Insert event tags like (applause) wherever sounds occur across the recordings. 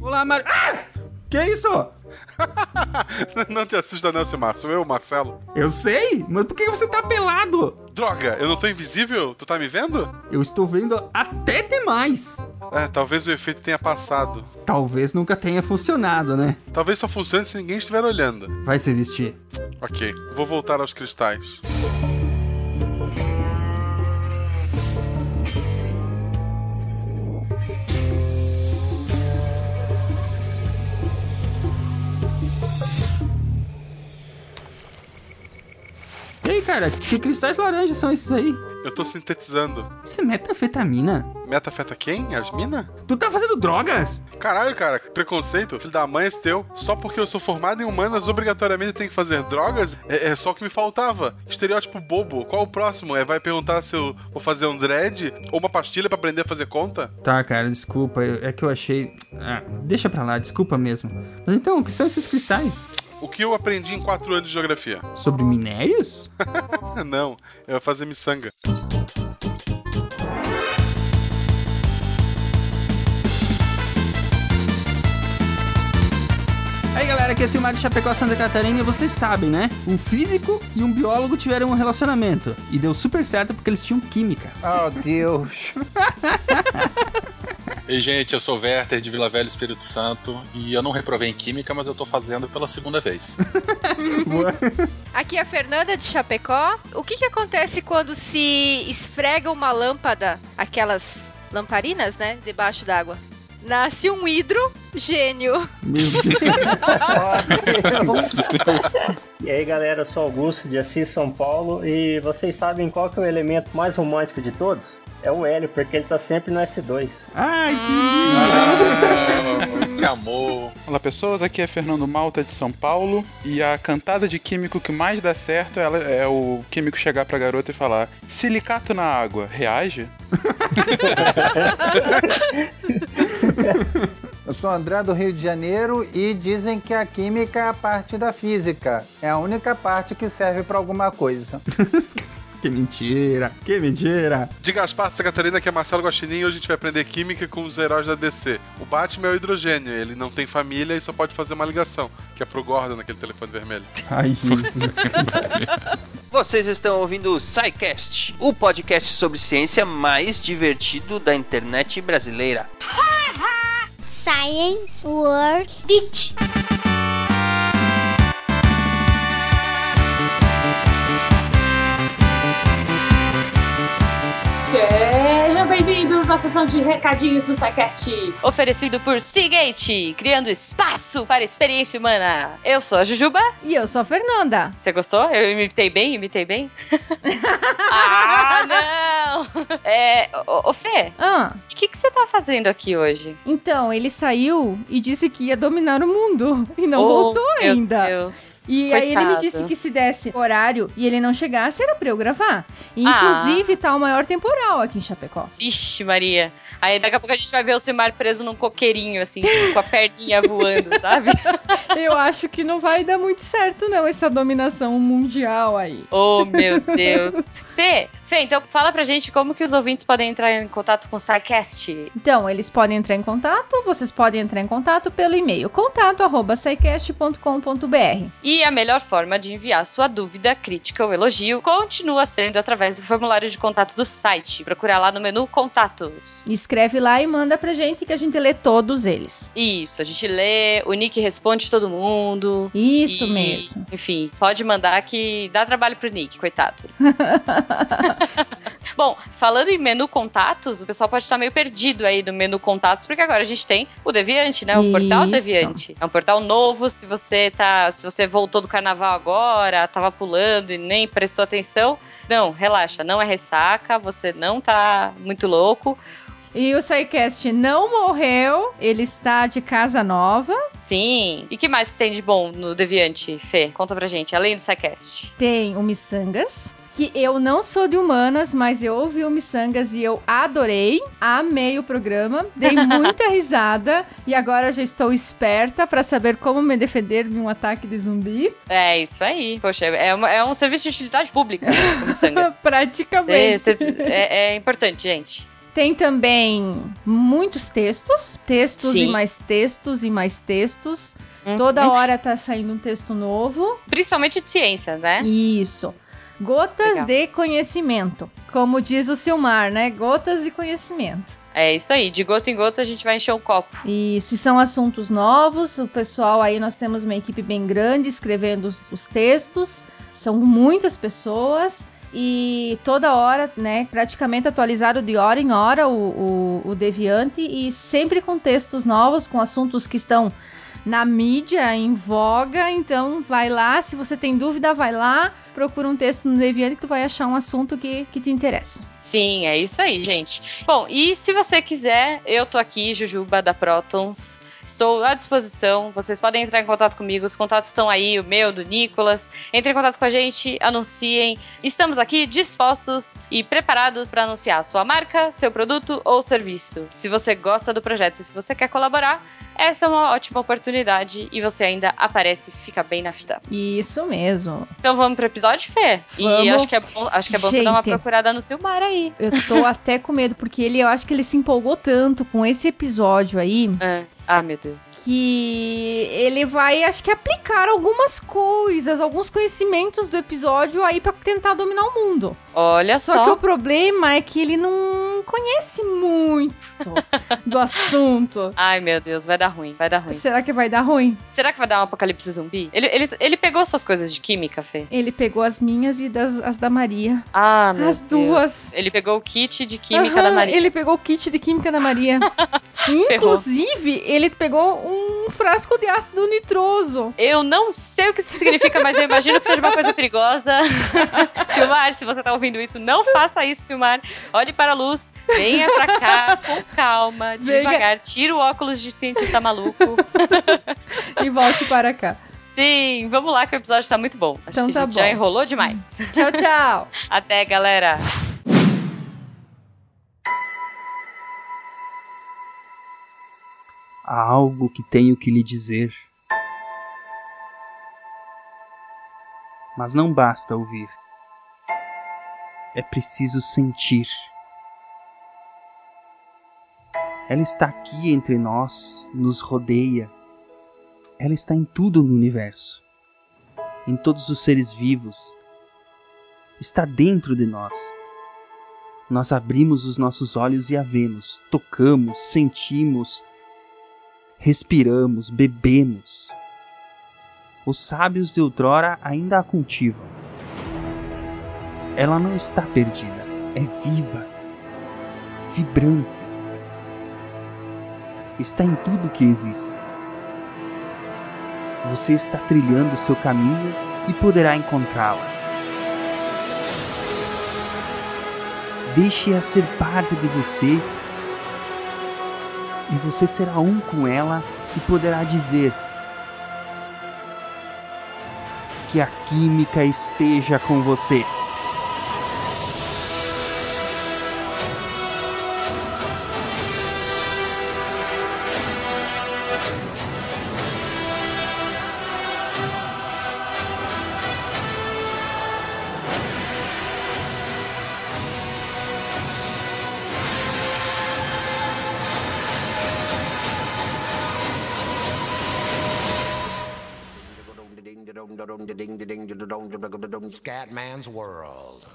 Olá, Mar... Ah! Que isso? (laughs) não te assusta não, Silmar. Sou eu, Marcelo. Eu sei, mas por que você tá pelado? Droga, eu não tô invisível? Tu tá me vendo? Eu estou vendo até demais. É, talvez o efeito tenha passado. Talvez nunca tenha funcionado, né? Talvez só funcione se ninguém estiver olhando. Vai se vestir. Ok, vou voltar aos cristais. Cara, que cristais laranjas são esses aí? Eu tô sintetizando. Isso é metafetamina. Metafeta quem? As mina? Tu tá fazendo drogas? Caralho, cara, preconceito, filho da mãe esse teu. Só porque eu sou formado em humanas, obrigatoriamente tenho que fazer drogas? É, é só o que me faltava. Estereótipo bobo. Qual o próximo? É vai perguntar se eu vou fazer um dread ou uma pastilha para aprender a fazer conta? Tá, cara, desculpa. É que eu achei. Ah, deixa pra lá, desculpa mesmo. Mas então, o que são esses cristais? O que eu aprendi em 4 anos de geografia? (laughs) Sobre minérios? Não, eu vou fazer miçanga. Aí galera, aqui é Silmar de Chapecó, Santa Catarina e vocês sabem, né? Um físico e um biólogo tiveram um relacionamento. E deu super certo porque eles tinham química. Oh, Deus. (laughs) Ei, gente, eu sou o Werther de Vila Velha, Espírito Santo, e eu não reprovei em Química, mas eu tô fazendo pela segunda vez. (laughs) Aqui é a Fernanda de Chapecó. O que, que acontece quando se esfrega uma lâmpada, aquelas lamparinas, né, debaixo d'água? Nasce um hidrogênio. Meu Deus. (laughs) e aí galera, eu sou Augusto de Assis, São Paulo, e vocês sabem qual que é o elemento mais romântico de todos? É o hélio, porque ele tá sempre no S2. Ai, que lindo! Ah, (laughs) que amor! Olá pessoas, aqui é Fernando Malta de São Paulo e a cantada de químico que mais dá certo ela é o químico chegar pra garota e falar: Silicato na água, reage? (laughs) Eu sou André do Rio de Janeiro e dizem que a química é a parte da física. É a única parte que serve para alguma coisa. (laughs) Que mentira, que mentira. De Gaspar, Santa Catarina, que é Marcelo Guaxinim, hoje a gente vai aprender química com os heróis da DC. O Batman é o hidrogênio, ele não tem família e só pode fazer uma ligação, que é pro Gordon naquele telefone vermelho. Ai, (laughs) Jesus Vocês estão ouvindo o SciCast, o podcast sobre ciência mais divertido da internet brasileira. Science World Beach. Sejam bem-vindos à sessão de recadinhos do SciCast. Oferecido por Seagate, criando espaço para experiência humana. Eu sou a Jujuba. E eu sou a Fernanda. Você gostou? Eu imitei bem? Imitei bem? (laughs) ah, não! É, ô, ô Fê, Ah, o que, que você tá fazendo aqui hoje? então, ele saiu e disse que ia dominar o mundo. (laughs) E não Oh, voltou meu ainda. Deus. E aí ele me Coitado. disse que se desse horário e ele não chegasse, era pra eu gravar. E, Ah. inclusive, tá o maior temporal aqui em Chapecó. Vixe, Maria. Aí daqui a pouco a gente vai ver o Silmar preso num coqueirinho, assim, com a perninha voando, (laughs) sabe? Eu acho que não vai dar muito certo, não, essa dominação mundial aí. Oh, meu Deus. Fê, Fê, então fala pra gente como que os ouvintes podem entrar em contato com o SciCast. Então, eles podem entrar em contato, vocês podem entrar em contato pelo e-mail contato@saicast.com.br. E a melhor forma de enviar sua dúvida, crítica ou elogio continua sendo através do formulário de contato do site. Procurar lá no menu Contatos. Escreve lá e manda pra gente que a gente lê todos eles. Isso, a gente lê, o Nick responde todo mundo. Isso E, mesmo. Enfim, pode mandar que dá trabalho pro Nick, coitado. (laughs) (laughs) Bom, falando em menu contatos, o pessoal pode estar meio perdido aí no menu contatos, porque agora a gente tem o Deviante, né? O portal Isso. Deviante. É um portal novo, se você tá, se você voltou do carnaval agora, tava pulando e nem prestou atenção, não, relaxa, não é ressaca, você não tá muito louco. E o SciCast não morreu, ele está de casa nova. Sim. E que mais que tem de bom no Deviante, Fê? Conta pra gente, além do SciCast. Tem o Missangas, que eu não sou de humanas, mas eu ouvi o Missangas e eu adorei, amei o programa, dei (laughs) muita risada e agora já estou esperta para saber como me defender de um ataque de zumbi. É isso aí. Poxa, é, uma- é um serviço de utilidade pública, né, o Missangas. (laughs) Praticamente. Cê- cê- é, é importante, gente. Tem também muitos textos, textos Sim. e mais textos e mais textos. Uhum. Toda hora tá saindo um texto novo. Principalmente de ciência, né? Isso. Gotas Legal. de conhecimento. Como diz o Silmar, né? Gotas de conhecimento. É isso aí. De gota em gota a gente vai encher o copo. Isso, e são assuntos novos. O pessoal aí, nós temos uma equipe bem grande escrevendo os, os textos. São muitas pessoas. E toda hora, né? Praticamente atualizado de hora em hora o, o, o Deviante. E sempre com textos novos, com assuntos que estão na mídia, em voga. Então, vai lá. Se você tem dúvida, vai lá. Procura um texto no Deviante que tu vai achar um assunto que, que te interessa. Sim, é isso aí, gente. Bom, e se você quiser, eu tô aqui, Jujuba da Protons. Estou à disposição. Vocês podem entrar em contato comigo. Os contatos estão aí, o meu, do Nicolas. Entrem em contato com a gente, anunciem. Estamos aqui dispostos e preparados para anunciar sua marca, seu produto ou serviço. Se você gosta do projeto e se você quer colaborar, essa é uma ótima oportunidade e você ainda aparece e fica bem na fita. Isso mesmo. Então vamos pro episódio, Fê? E Vamos. acho que é bom, acho que é bom você dar uma Gente. procurada no Silmar aí. Eu tô (laughs) até com medo, porque ele, eu acho que ele se empolgou tanto com esse episódio aí. É. Ah, meu Deus. Que ele vai, acho que, aplicar algumas coisas, alguns conhecimentos do episódio aí pra tentar dominar o mundo. Olha Só só. que o problema é que ele não conhece muito (laughs) do assunto. Ai, meu Deus, vai dar ruim, vai dar ruim. Será que vai dar ruim? Será que vai dar um apocalipse zumbi? Ele, ele, ele pegou suas coisas de química, Fê? Ele pegou as minhas e das, as da Maria. Ah, meu As Deus. duas. Ele pegou o kit de química Aham, da Maria. Ele pegou o kit de química da Maria. (laughs) Inclusive, ele pegou um frasco de ácido nitroso. Eu não sei o que isso significa, mas eu imagino que seja uma coisa perigosa. (laughs) Silmar, se você tá ouvindo isso, não faça isso, Silmar. Olhe para a luz, venha pra cá com calma, devagar. Tira o óculos de cientista maluco. (laughs) E volte para cá. Sim, vamos lá que o episódio tá muito bom. Acho Então que tá já enrolou demais. Tchau, tchau. Até, galera. Há algo que tenho que lhe dizer. Mas não basta ouvir. É preciso sentir. Ela está aqui entre nós, nos rodeia. Ela está em tudo no universo, em todos os seres vivos. Está dentro de nós. Nós abrimos os nossos olhos e a vemos, tocamos, sentimos, respiramos, bebemos. Os sábios de outrora ainda a cultivam. Ela não está perdida, é viva, vibrante. Está em tudo que existe. Você está trilhando seu caminho e poderá encontrá-la. Deixe-a ser parte de você e você será um com ela e poderá dizer que a química esteja com vocês. Scatman's World.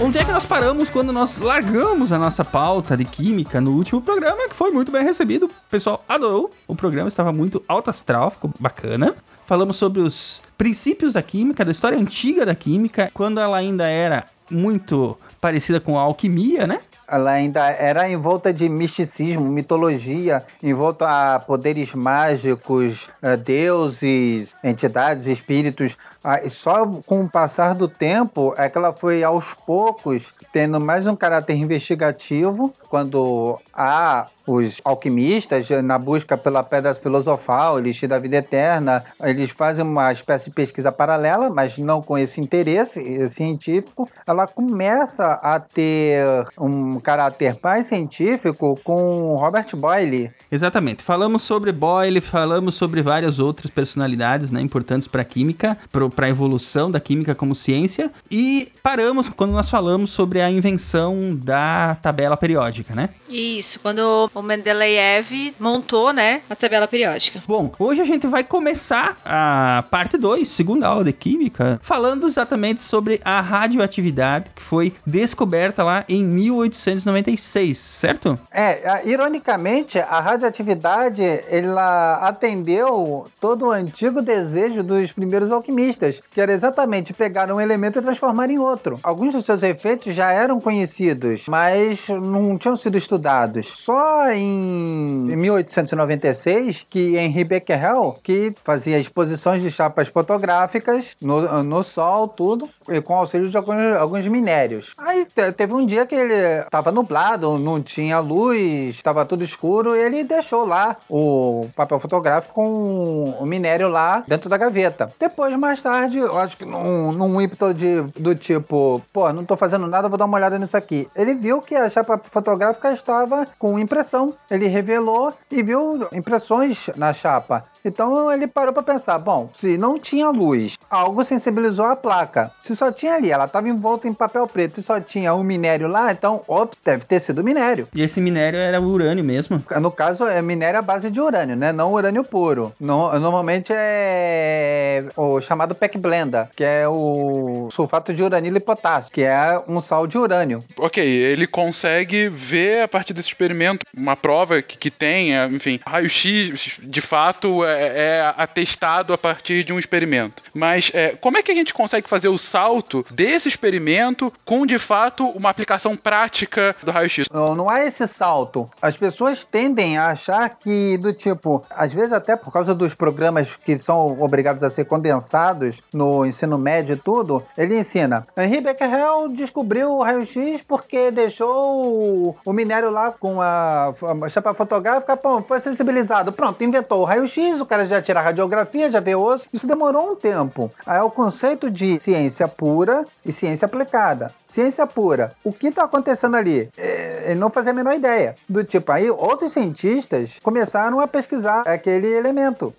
Onde é que nós paramos quando nós largamos a nossa pauta de química no último programa, que foi muito bem recebido. O pessoal adorou. O programa estava muito alto astral, ficou bacana. Falamos sobre os princípios da química, da história antiga da química, quando ela ainda era muito parecida com a alquimia, né? Ela ainda era envolta de misticismo, mitologia, envolta a poderes mágicos, eh, deuses, entidades, espíritos. Ah, Só com o passar do tempo é que ela foi aos poucos tendo mais um caráter investigativo, quando a os alquimistas na busca pela pedra filosofal, elixir da vida eterna. Eles fazem uma espécie de pesquisa paralela, mas não com esse interesse científico. Ela começa a ter um caráter mais científico com Robert Boyle. Exatamente. Falamos sobre Boyle, falamos sobre várias outras personalidades né, importantes para a química, para a evolução da química como ciência, e paramos quando nós falamos sobre a invenção da tabela periódica, né? Isso, quando o Mendeleev montou, né, a tabela periódica. Bom, hoje a gente vai começar a parte 2, segunda aula de química, falando exatamente sobre a radioatividade que foi descoberta lá em 1896, certo? É, ironicamente, a radioatividade ela atendeu todo o antigo desejo dos primeiros alquimistas, que era exatamente pegar um elemento e transformar em outro. Alguns dos seus efeitos já eram conhecidos, mas não tinham sido estudados. Só em 1896 que Henri Becquerel, que fazia exposições de chapas fotográficas no, no sol, tudo, com auxílio de alguns, alguns minérios. Aí teve um dia que ele estava nublado, não tinha luz, estava tudo escuro, e ele deixou lá o papel fotográfico com o minério lá dentro da gaveta. Depois, mais tarde, eu acho que num, num ímpeto de, do tipo, pô, não tô fazendo nada, vou dar uma olhada nisso aqui. Ele viu que a chapa fotográfica estava com impressão. Ele revelou e viu impressões na chapa. Então ele parou para pensar: bom, se não tinha luz, algo sensibilizou a placa. Se só tinha ali, ela estava envolta em papel preto e só tinha um minério lá, então, ops, deve ter sido minério. E esse minério era o urânio mesmo? No caso, é minério à base de urânio, né? Não urânio puro. No, normalmente é o chamado PEC blenda, que é o sulfato de uranilo e potássio, que é um sal de urânio. Ok, ele consegue ver a partir desse experimento uma prova que, que tenha, enfim, raio-x de fato é, é, atestado a partir de um experimento. Mas é, como é que a gente consegue fazer o salto desse experimento com de fato uma aplicação prática do raio-x? Não, não é esse salto. As pessoas tendem a achar que, do tipo, às vezes até por causa dos programas que são obrigados a ser condensados no ensino médio e tudo, ele ensina. Henri Becquerel descobriu o raio-x porque deixou o minério lá com a, a chapa fotográfica, pô, foi sensibilizado. Pronto, inventou o raio-x, o cara já tira a radiografia, já vê osso. Isso demorou um tempo. Aí é o conceito de ciência pura e ciência aplicada. Ciência pura. O que está acontecendo ali? É, ele não fazia a menor ideia. Do tipo, aí outros cientistas começaram a pesquisar aquele elemento,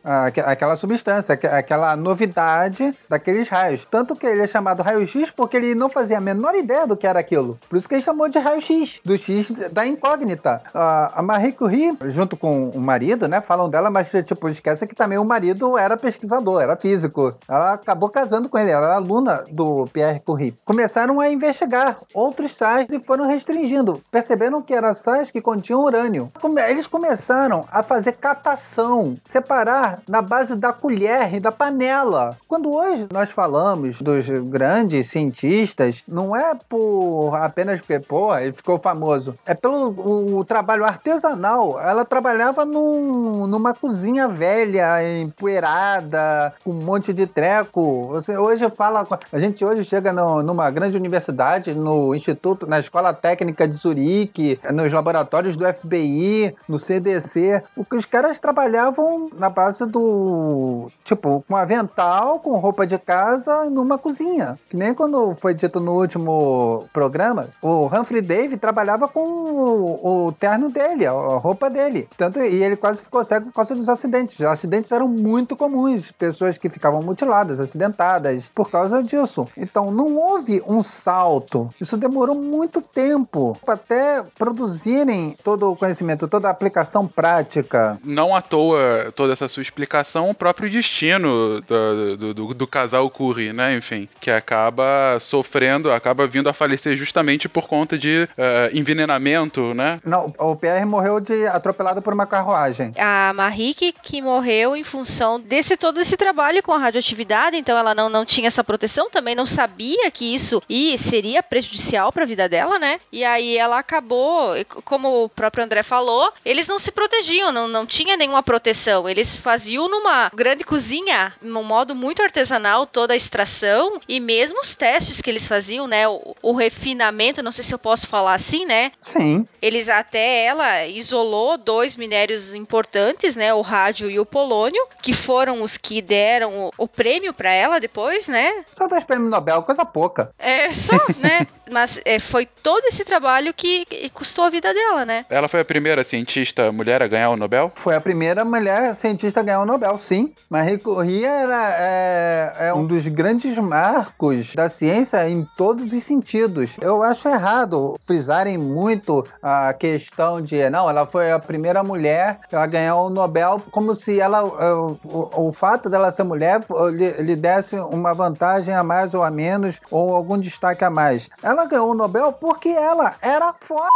aquela substância, aquela novidade daqueles raios. Tanto que ele é chamado raio-x porque ele não fazia a menor ideia do que era aquilo. Por isso que ele chamou de raio-x, do X da incógnita. A Marie Curie, junto com o marido, né, falam dela, mas tipo, esquece que também o marido era pesquisador, era físico. Ela acabou casando com ele, ela era aluna do Pierre Curie. Começaram a investigar outros sais e foram restringindo. Perceberam que eram sais que continham urânio. Eles começaram a fazer catação, separar na base da colher e da panela. Quando hoje nós falamos dos grandes cientistas, não é por apenas porque, pô, ele ficou famoso. É pelo o, trabalho artesanal. Ela trabalhava num, numa cozinha velha, empoeirada, com um monte de treco. Você hoje fala. A gente hoje chega no, numa grande universidade, no Instituto, na Escola Técnica de Zurique, nos laboratórios do FBI, no CDC. O que os caras trabalhavam na base do. Tipo, com avental, com roupa de casa, numa cozinha. Que nem quando foi dito no último programa, o Humphrey Davy trabalhava com o, terno dele, a roupa dele. Tanto, e ele quase ficou cego por causa dos acidentes. Os acidentes eram muito comuns. Pessoas que ficavam mutiladas, acidentadas, por causa disso. Então, não houve um salto. Isso demorou muito tempo até produzirem todo o conhecimento, toda a aplicação prática. Não à toa toda essa sua explicação, o próprio destino do, do, do, do casal Curry, né? Enfim, que acaba sofrendo, acaba vindo a falecer justamente por conta de uh, envenenamento, né? Não, o Pierre morreu de atropelado por uma carruagem. A Marie que, que morreu em função desse todo esse trabalho com a radioatividade, então ela não, não tinha essa proteção, também não sabia que isso e seria prejudicial para a vida dela, né? E aí ela acabou, como o próprio André falou, eles não se protegiam, não, não tinha nenhuma proteção. Eles faziam numa grande cozinha, num modo muito artesanal, toda a extração e mesmo os testes que eles faziam, né? O, o refinamento, não sei se eu posso falar assim, né? Sim. Eles até dela isolou dois minérios importantes, né? O rádio e o polônio, que foram os que deram o, o prêmio para ela depois, né? Só dois prêmios Nobel, coisa pouca. É, só, né? (laughs) Mas é, foi todo esse trabalho que, que custou a vida dela, né? Ela foi a primeira cientista mulher a ganhar o Nobel? Foi a primeira mulher cientista a ganhar o Nobel, sim. Marie Curie era, é, é um dos grandes marcos da ciência em todos os sentidos. Eu acho errado frisarem muito a questão de, não, ela foi a primeira mulher a ganhar o Nobel, como se ela, o, o, o fato dela ser mulher lhe, lhe desse uma vantagem a mais ou a menos, ou algum destaque a mais. Ela ganhou o Nobel porque ela era foda.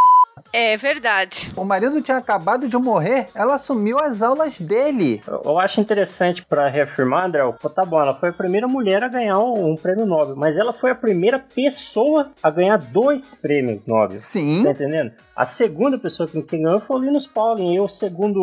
É verdade. O marido tinha acabado de morrer, ela assumiu as aulas dele. Eu, eu acho interessante para reafirmar, André, pô, tá bom, ela foi a primeira mulher a ganhar um, um, prêmio Nobel, mas ela foi a primeira pessoa a ganhar dois prêmios Nobel. Sim. Tá entendendo? A segunda pessoa que, ganhou foi o Linus Pauling, e o segundo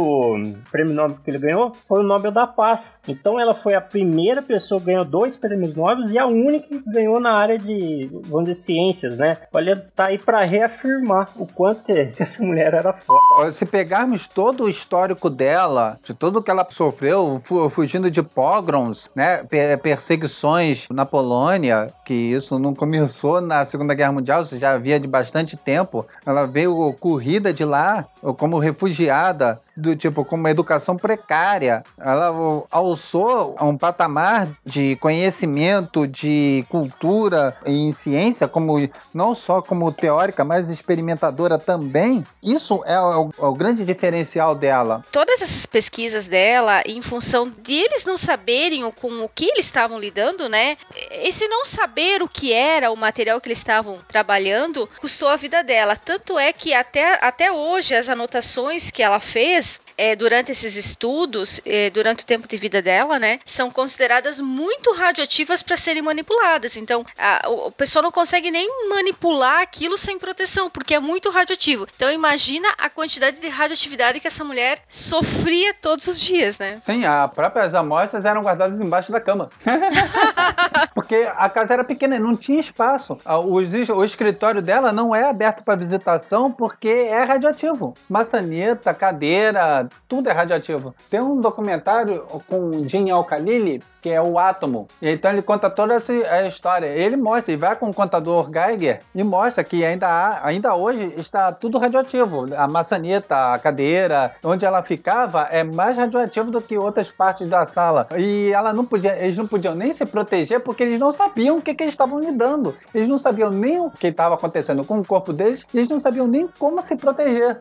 prêmio Nobel que ele ganhou foi o Nobel da Paz. Então ela foi a primeira pessoa que ganhou dois prêmios Nobel e a única que ganhou na área de, vamos dizer, ciências, né? Olha, tá aí para reafirmar o quanto que essa mulher era foda. Se pegarmos todo o histórico dela, de tudo que ela sofreu, fugindo de pogroms, né, perseguições na Polônia, que isso não começou na Segunda Guerra Mundial, isso já havia de bastante tempo. Ela veio corrida de lá como refugiada do tipo com uma educação precária. Ela alçou a um patamar de conhecimento, de cultura em ciência, como não só como teórica, mas experimentadora também. Isso é o, é o grande diferencial dela. Todas essas pesquisas dela, em função de eles não saberem com o que eles estavam lidando, né? Esse não saber o que era o material que eles estavam trabalhando custou a vida dela. Tanto é que até, até hoje as anotações que ela fez é, durante esses estudos, é, durante o tempo de vida dela, né, são consideradas muito radioativas para serem manipuladas. Então, a, o, pessoal não consegue nem manipular aquilo sem proteção, porque é muito radioativo. Então, imagina a quantidade de radioatividade que essa mulher sofria todos os dias, né? Sim, as próprias amostras eram guardadas embaixo da cama. (laughs) porque a casa era pequena, não tinha espaço. O escritório dela não é aberto para visitação porque é radioativo. Maçaneta, cadeira, tudo é radioativo. Tem um documentário com Jim Al-Khalili, que é o átomo. Então ele conta toda essa história. Ele mostra, ele vai com o contador Geiger e mostra que ainda há, ainda hoje está tudo radioativo. A maçaneta, a cadeira, onde ela ficava é mais radioativo do que outras partes da sala. E ela não podia, eles não podiam nem se proteger porque eles não sabiam o que, que eles estavam lidando. Eles não sabiam nem o que estava acontecendo com o corpo deles e eles não sabiam nem como se proteger.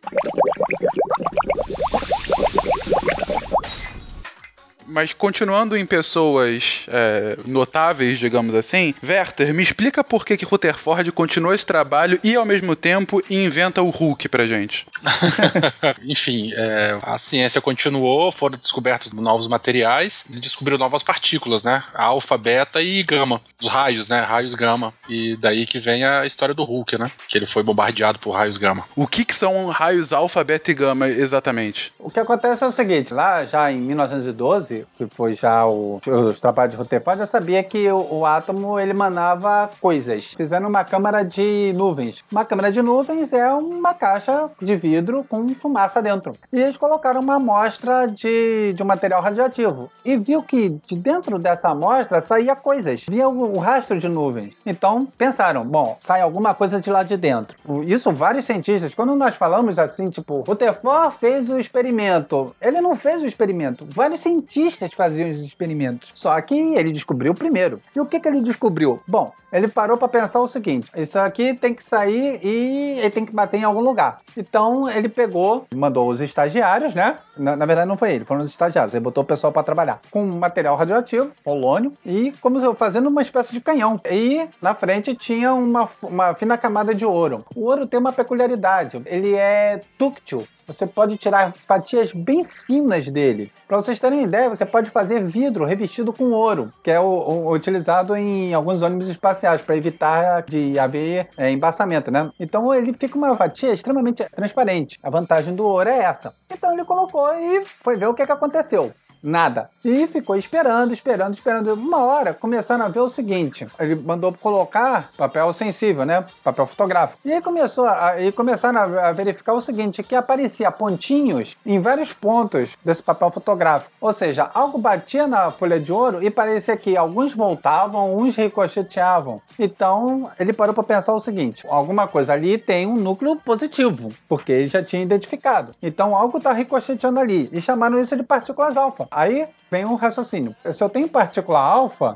Mas continuando em pessoas é, notáveis, digamos assim, Werther, me explica por que, que Rutherford continua esse trabalho e, ao mesmo tempo, inventa o Hulk pra gente. (laughs) (laughs) Enfim, é, a ciência continuou, foram descobertos novos materiais, ele descobriu novas partículas, né? Alfa, beta e gama. Os raios, né? Raios gama. E daí que vem a história do Hulk, né? Que ele foi bombardeado por raios gama. O que, que são raios alfa, beta e gama exatamente? O que acontece é o seguinte: lá já em 1912, que foi já o, os trabalhos de Rutherford, eu sabia que o, o, átomo ele emanava coisas. Fizeram uma câmara de nuvens. Uma câmara de nuvens é uma caixa de vidro com fumaça dentro. E eles colocaram uma amostra de, de um material radioativo. E viu que de dentro dessa amostra saía coisas. Via o, o rastro de nuvens. Então pensaram, bom, sai alguma coisa de lá de dentro. Isso vários cientistas, quando nós falamos assim, tipo, Rutherford fez o experimento. Ele não fez o experimento. Vários cientistas cientistas faziam os experimentos. Só que ele descobriu primeiro. E o que, que ele descobriu? Bom, ele parou para pensar o seguinte: isso aqui tem que sair e ele tem que bater em algum lugar. Então ele pegou, mandou os estagiários, né? Na, na verdade não foi ele, foram os estagiários. Ele botou o pessoal para trabalhar com material radioativo, polônio, e como fazendo uma espécie de canhão. E na frente tinha uma, uma fina camada de ouro. O ouro tem uma peculiaridade: ele é dúctil, você pode tirar fatias bem finas dele. Para vocês terem ideia, você pode fazer vidro revestido com ouro, que é o, o utilizado em alguns ônibus espaciais para evitar de haver é, embaçamento, né? Então ele fica uma fatia extremamente transparente. A vantagem do ouro é essa. Então ele colocou e foi ver o que, que aconteceu. Nada. E ficou esperando, esperando, esperando. Uma hora começaram a ver o seguinte: ele mandou colocar papel sensível, né? Papel fotográfico. E aí começou a, e começaram a, verificar o seguinte: que aparecia pontinhos em vários pontos desse papel fotográfico. Ou seja, algo batia na folha de ouro e parecia que alguns voltavam, uns ricocheteavam. Então ele parou para pensar o seguinte: alguma coisa ali tem um núcleo positivo, porque ele já tinha identificado. Então algo está ricocheteando ali. E chamaram isso de partículas alfa. Aí vem um raciocínio. Se eu tenho partícula alfa,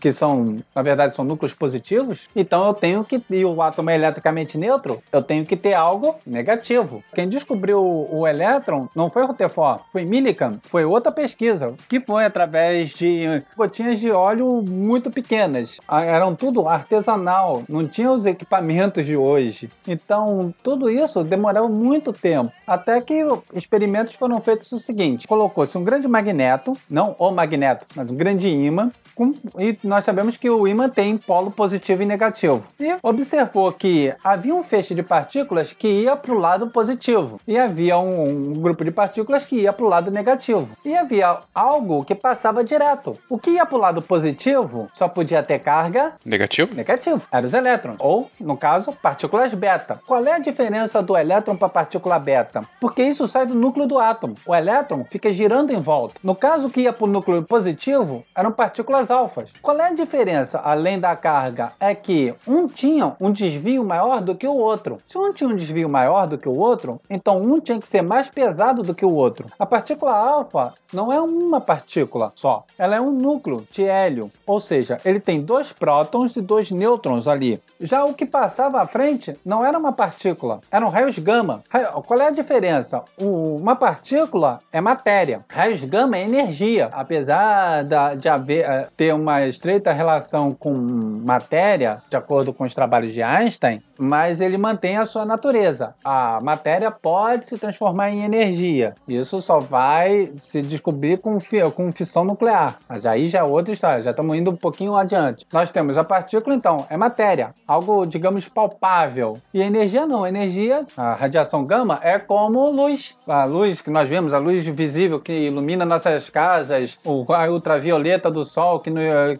que são, na verdade, são núcleos positivos, então eu tenho que, e o átomo é eletricamente neutro, eu tenho que ter algo negativo. Quem descobriu o elétron não foi Rutherford, foi Millikan, foi outra pesquisa, que foi através de gotinhas de óleo muito pequenas. Eram tudo artesanal, não tinha os equipamentos de hoje. Então, tudo isso demorou muito tempo, até que experimentos foram feitos o seguinte, colocou-se um grande magneto, não o magneto, mas um grande ímã, com, e nós sabemos que o ímã tem polo positivo e negativo. E observou que havia um feixe de partículas que ia para o lado positivo e havia um, um grupo de partículas que ia para o lado negativo. E havia algo que passava direto. O que ia para o lado positivo só podia ter carga negativo. Negativo. Eram os elétrons, ou, no caso, partículas beta. Qual é a diferença do elétron para a partícula beta? Porque isso sai do núcleo do átomo. O elétron fica girando em volta. No caso que ia para o núcleo positivo, eram partículas alfas. Qual é a diferença, além da carga? É que um tinha um desvio maior do que o outro. Se um tinha um desvio maior do que o outro, então um tinha que ser mais pesado do que o outro. A partícula alfa não é uma partícula só, ela é um núcleo de hélio, ou seja, ele tem dois prótons e dois nêutrons ali. Já o que passava à frente não era uma partícula, eram raios gama. Qual é a diferença? Uma partícula é matéria, raios gama é energia. Apesar de haver, eh, ter uma estreita relação com matéria, de acordo com os trabalhos de Einstein, mas ele mantém a sua natureza. A matéria pode se transformar em energia. Isso só vai se descobrir com, com fissão nuclear. Mas aí já é outra história, já estamos indo um pouquinho adiante. Nós temos a partícula, então, é matéria, algo, digamos, palpável. E energia não, energia, a radiação gama, é como luz. A luz que nós vemos, a luz visível que ilumina nossas casas, a ultravioleta do sol que,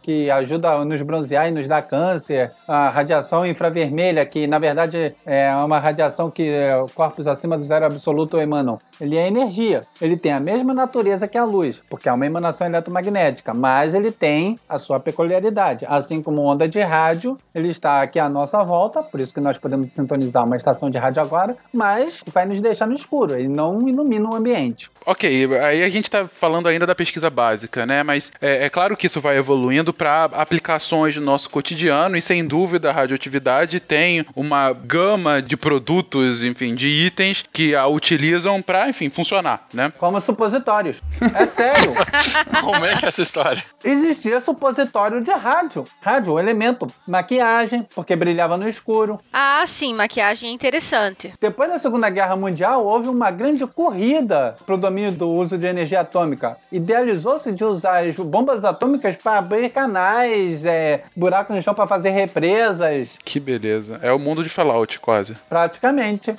que ajuda a nos bronzear e nos dá câncer, a radiação infravermelha que na verdade é uma radiação que é, corpos acima do zero absoluto emanam. Ele é energia. Ele tem a mesma natureza que a luz, porque é uma emanação eletromagnética, mas ele tem a sua peculiaridade. Assim como onda de rádio, ele está aqui à nossa volta, por isso que nós podemos sintonizar uma estação de rádio agora, mas vai nos deixar no escuro, ele não ilumina o ambiente. Ok, aí a gente está falando ainda da pesquisa básica, né? Mas é, é claro que isso vai evoluindo para aplicações no nosso cotidiano e sem dúvida a radioatividade tem uma gama de produtos, enfim, de itens que a utilizam para, enfim, funcionar, né? Como supositórios. É sério. (laughs) Como é que é essa história? Existia supositório de rádio. Rádio, elemento. Maquiagem, porque brilhava no escuro. Ah, sim, maquiagem é interessante. Depois da Segunda Guerra Mundial, houve uma grande corrida para o domínio do uso de energia atômica. Idealizou-se de usar as bombas atômicas para abrir canais, é, buracos no chão para fazer represas. Que beleza. É o mundo de Fallout, quase. Praticamente.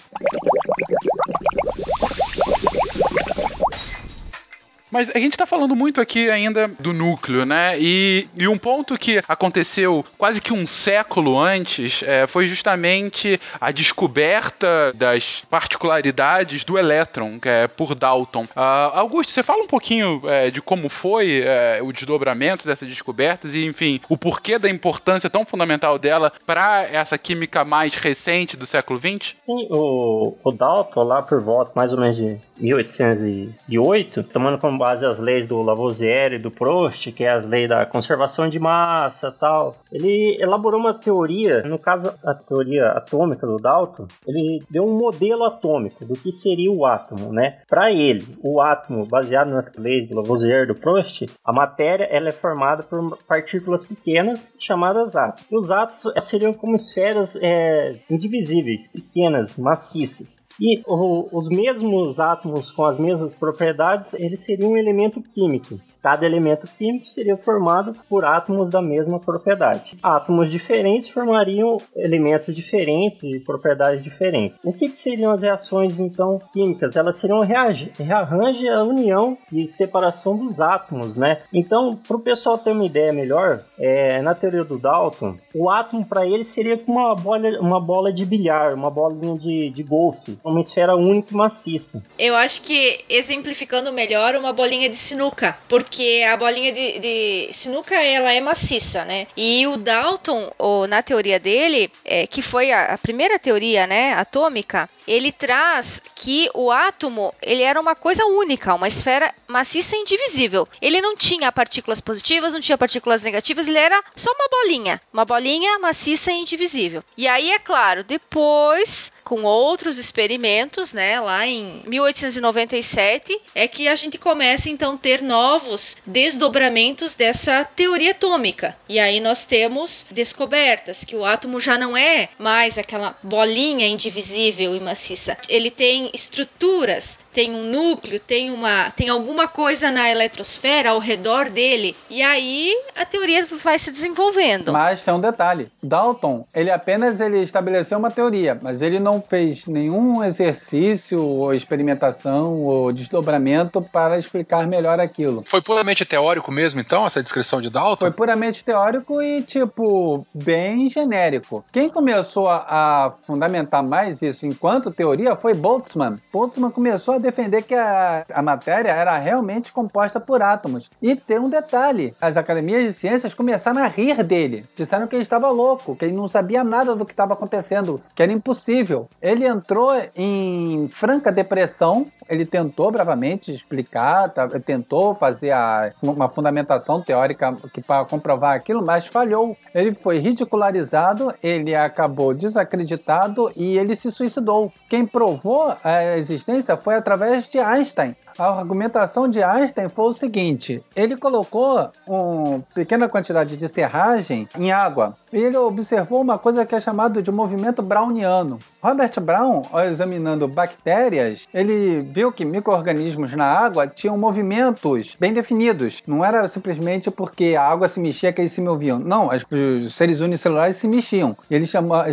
Mas a gente está falando muito aqui ainda do núcleo, né? E, e, um ponto que aconteceu quase que um século antes é, foi justamente a descoberta das particularidades do elétron é, por Dalton. Uh, Augusto, você fala um pouquinho é, de como foi é, o desdobramento dessas descobertas e, enfim, o porquê da importância tão fundamental dela para essa química mais recente do século XX? Sim, o, o Dalton, lá por volta mais ou menos de 1808, tomando como base as leis do Lavoisier e do Proust, que é as leis da conservação de massa tal. Ele elaborou uma teoria, no caso a teoria atômica do Dalton, ele deu um modelo atômico do que seria o átomo, né? Para ele, o átomo, baseado nas leis do Lavoisier e do Proust, a matéria ela é formada por partículas pequenas chamadas átomos. E os átomos seriam como esferas é, indivisíveis, pequenas, maciças. E o- os mesmos átomos com as mesmas propriedades, eles seriam um elemento químico. Cada elemento químico seria formado por átomos da mesma propriedade. Átomos diferentes formariam elementos diferentes de propriedades diferentes. O que, que seriam as reações então químicas? Elas seriam rearrange a união e separação dos átomos, né? Então, para o pessoal ter uma ideia melhor, é, na teoria do Dalton, o átomo para ele seria como uma bola, uma bola de bilhar, uma bolinha de, de golfe, uma esfera única e maciça. Eu acho que, exemplificando melhor, uma bolinha de sinuca. Porque a bolinha de, de sinuca, ela é maciça, né? E o Dalton, ou, na teoria dele, é, que foi a, a primeira teoria, né, atômica, ele traz que o átomo, ele era uma coisa única, uma esfera maciça e indivisível. Ele não tinha partículas positivas, não tinha partículas negativas, ele era só uma bolinha. Uma bolinha maciça e indivisível. E aí, é claro, depois, com outros experimentos, né, lá em 1897, é que a gente começa então a ter novos desdobramentos dessa teoria atômica. E aí nós temos descobertas que o átomo já não é mais aquela bolinha indivisível e maciça. Ele tem estruturas, tem um núcleo, tem uma, tem alguma coisa na eletrosfera ao redor dele. E aí a teoria vai se desenvolvendo. Mas tem um detalhe. Dalton, ele apenas ele estabeleceu uma teoria, mas ele não fez nenhum exercício ou experimentação ou desdobramento para explicar melhor aquilo. Foi puramente teórico mesmo, então, essa descrição de Dalton? Foi puramente teórico e, tipo, bem genérico. Quem começou a, a fundamentar mais isso enquanto teoria foi Boltzmann. Boltzmann começou a defender que a, a matéria era realmente composta por átomos. E tem um detalhe: as academias de ciências começaram a rir dele. Disseram que ele estava louco, que ele não sabia nada do que estava acontecendo, que era impossível. Ele entrou em franca depressão. Ele tentou bravamente explicar, tá, tentou fazer a- uma fundamentação teórica para comprovar aquilo, mas falhou. Ele foi ridicularizado, ele acabou desacreditado e ele se suicidou. Quem provou a existência foi através de Einstein. A argumentação de Einstein foi o seguinte: ele colocou uma pequena quantidade de serragem em água e ele observou uma coisa que é chamado de movimento browniano. Robert Brown, ao examinando bactérias, ele viu que micro-organismos na água tinham movimentos bem definidos. Não era simplesmente porque a água se mexia que eles se moviam. Não, os seres unicelulares se mexiam. Ele chamou,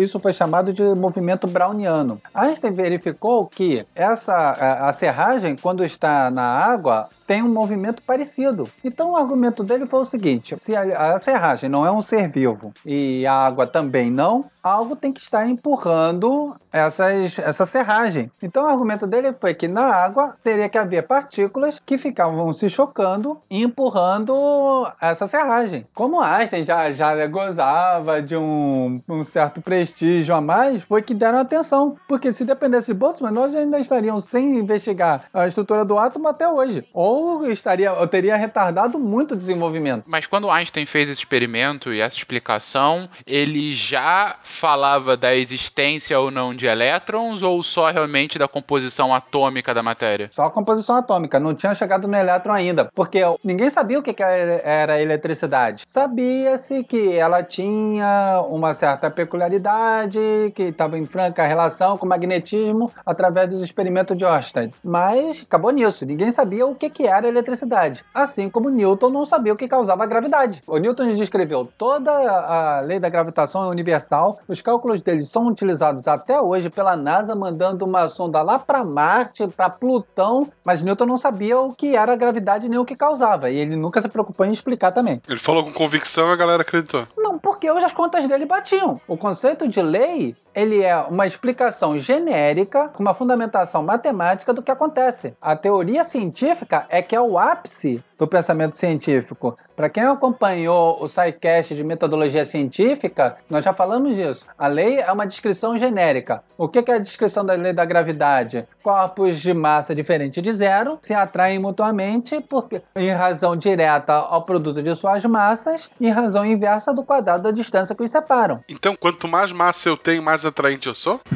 isso foi chamado de movimento browniano. Einstein verificou que essa a, a serragem, está na água, tem um movimento parecido. Então o argumento dele foi o seguinte: se a, a serragem não é um ser vivo e a água também não, algo tem que estar empurrando essas, essa serragem. Então o argumento dele foi que na água teria que haver partículas que ficavam se chocando e empurrando essa serragem. Como Einstein já, já gozava de um, um certo prestígio a mais, foi que deram atenção. Porque se dependesse de Boltzmann, nós ainda estaríamos sem investigar a estrutura do átomo até hoje. Ou estaria, ou teria retardado muito o desenvolvimento. Mas quando Einstein fez esse experimento e essa explicação, ele já falava da existência ou não de elétrons ou só realmente da composição atômica da matéria? Só a composição atômica, não tinha chegado no elétron ainda, porque ninguém sabia o que era a eletricidade. Sabia-se que ela tinha uma certa peculiaridade, que estava em franca relação com o magnetismo através dos experimentos de Ørsted. Mas acabou nisso, ninguém sabia o que que era a eletricidade. Assim como Newton não sabia o que causava a gravidade. O Newton descreveu toda a lei da gravitação universal, os cálculos dele são utilizados até hoje pela NASA, mandando uma sonda lá para Marte, para Plutão, mas Newton não sabia o que era a gravidade nem o que causava, e ele nunca se preocupou em explicar também. Ele falou com convicção e a galera acreditou. Não, porque hoje as contas dele batiam. O conceito de lei, ele é uma explicação genérica com uma fundamentação matemática do que acontece. A teoria científica é que é o ápice do pensamento científico. Para quem acompanhou o SciCast de metodologia científica, nós já falamos disso. A lei é uma descrição genérica. O que é a descrição da lei da gravidade? Corpos de massa diferente de zero se atraem mutuamente porque, em razão direta ao produto de suas massas e em razão inversa do quadrado da distância que os separam. Então, quanto mais massa eu tenho, mais atraente eu sou? (laughs)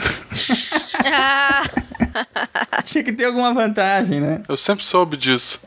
(laughs) Tinha que ter alguma vantagem, né? Eu sempre soube disso.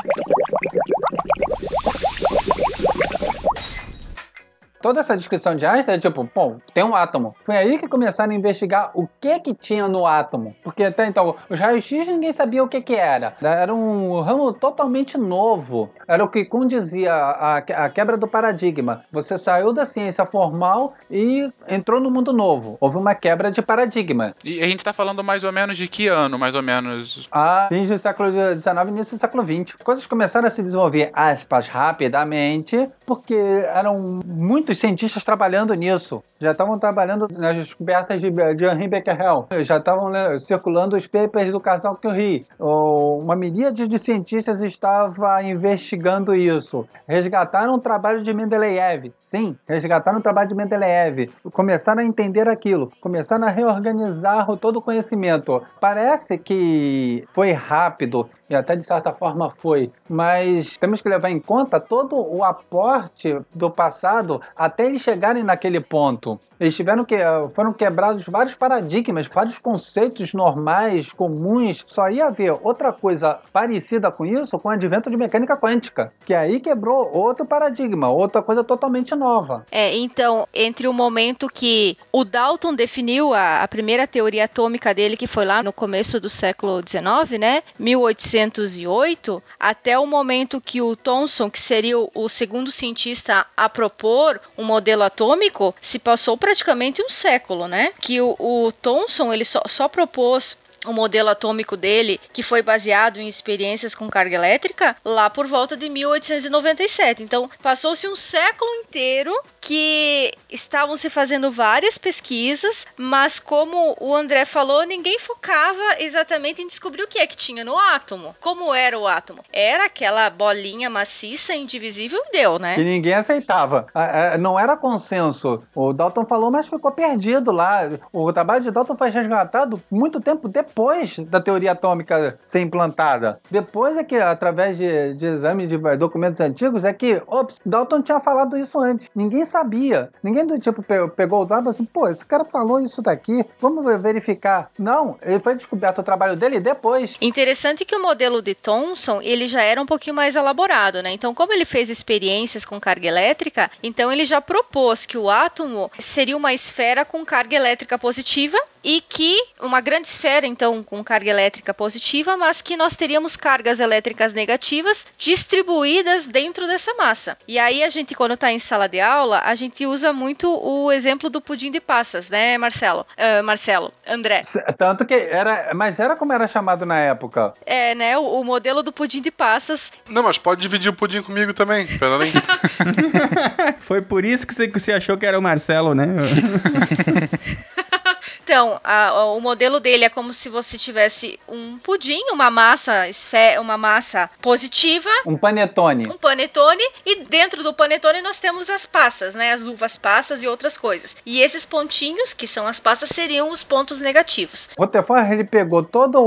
Toda essa descrição de Einstein é tipo, bom, tem um átomo. Foi aí que começaram a investigar o que que tinha no átomo. Porque até então, os raios-x ninguém sabia o que que era. Era um ramo totalmente novo. Era o que condizia a, a quebra do paradigma. Você saiu da ciência formal e entrou no mundo novo. Houve uma quebra de paradigma. E a gente tá falando mais ou menos de que ano, mais ou menos? A fins do século XIX e início do século XX. Coisas começaram a se desenvolver, aspas, rapidamente, porque eram muitos cientistas trabalhando nisso. Já estavam trabalhando nas descobertas de, de Henri Becquerel. Já estavam né, circulando os papers do casal Curie. Uma miríade de cientistas estava investigando isso. Resgataram o trabalho de Mendeleev. Sim, resgataram o trabalho de Mendeleev. Começaram a entender aquilo. Começaram a reorganizar todo o conhecimento. Parece que foi rápido e até de certa forma foi, mas temos que levar em conta todo o aporte do passado até eles chegarem naquele ponto. Eles tiveram que foram quebrados vários paradigmas, vários conceitos normais, comuns. Só ia haver outra coisa parecida com isso com o advento de mecânica quântica, que aí quebrou outro paradigma, outra coisa totalmente nova. É, então, entre o momento que o Dalton definiu a, a primeira teoria atômica dele, que foi lá no começo do século XIX, né, 1800 1908 até o momento que o Thomson, que seria o segundo cientista a propor um modelo atômico, se passou praticamente um século, né? Que o, o Thomson ele só, só propôs o modelo atômico dele, que foi baseado em experiências com carga elétrica, lá por volta de 1897. Então, passou-se um século inteiro que estavam se fazendo várias pesquisas, mas como o André falou, ninguém focava exatamente em descobrir o que é que tinha no átomo. Como era o átomo? Era aquela bolinha maciça, indivisível deu, né? E ninguém aceitava. Não era consenso. O Dalton falou, mas ficou perdido lá. O trabalho de Dalton foi resgatado muito tempo depois da teoria atômica ser implantada. Depois é que, através de, de exames de documentos antigos, é que, ops, Dalton tinha falado isso antes. Ninguém sabia. Ninguém do tipo pegou o dado e assim, pô, esse cara falou isso daqui, vamos verificar. Não, ele foi descoberto o trabalho dele depois. Interessante que o modelo de Thomson, ele já era um pouquinho mais elaborado, né? Então, como ele fez experiências com carga elétrica, então ele já propôs que o átomo seria uma esfera com carga elétrica positiva e que uma grande esfera, então, com carga elétrica positiva, mas que nós teríamos cargas elétricas negativas distribuídas dentro dessa massa. E aí a gente, quando está em sala de aula, a gente usa muito o exemplo do pudim de passas, né, Marcelo? Uh, Marcelo, André. Tanto que era, mas era como era chamado na época. É, né, o, o modelo do pudim de passas. Não, mas pode dividir o pudim comigo também, aí. (laughs) Foi por isso que você, que você achou que era o Marcelo, né? (laughs) Então, a, o modelo dele é como se você tivesse um pudim, uma massa, uma massa positiva. Um panetone. Um panetone. E dentro do panetone nós temos as passas, né? As uvas passas e outras coisas. E esses pontinhos, que são as passas, seriam os pontos negativos. O Rutherford, ele pegou toda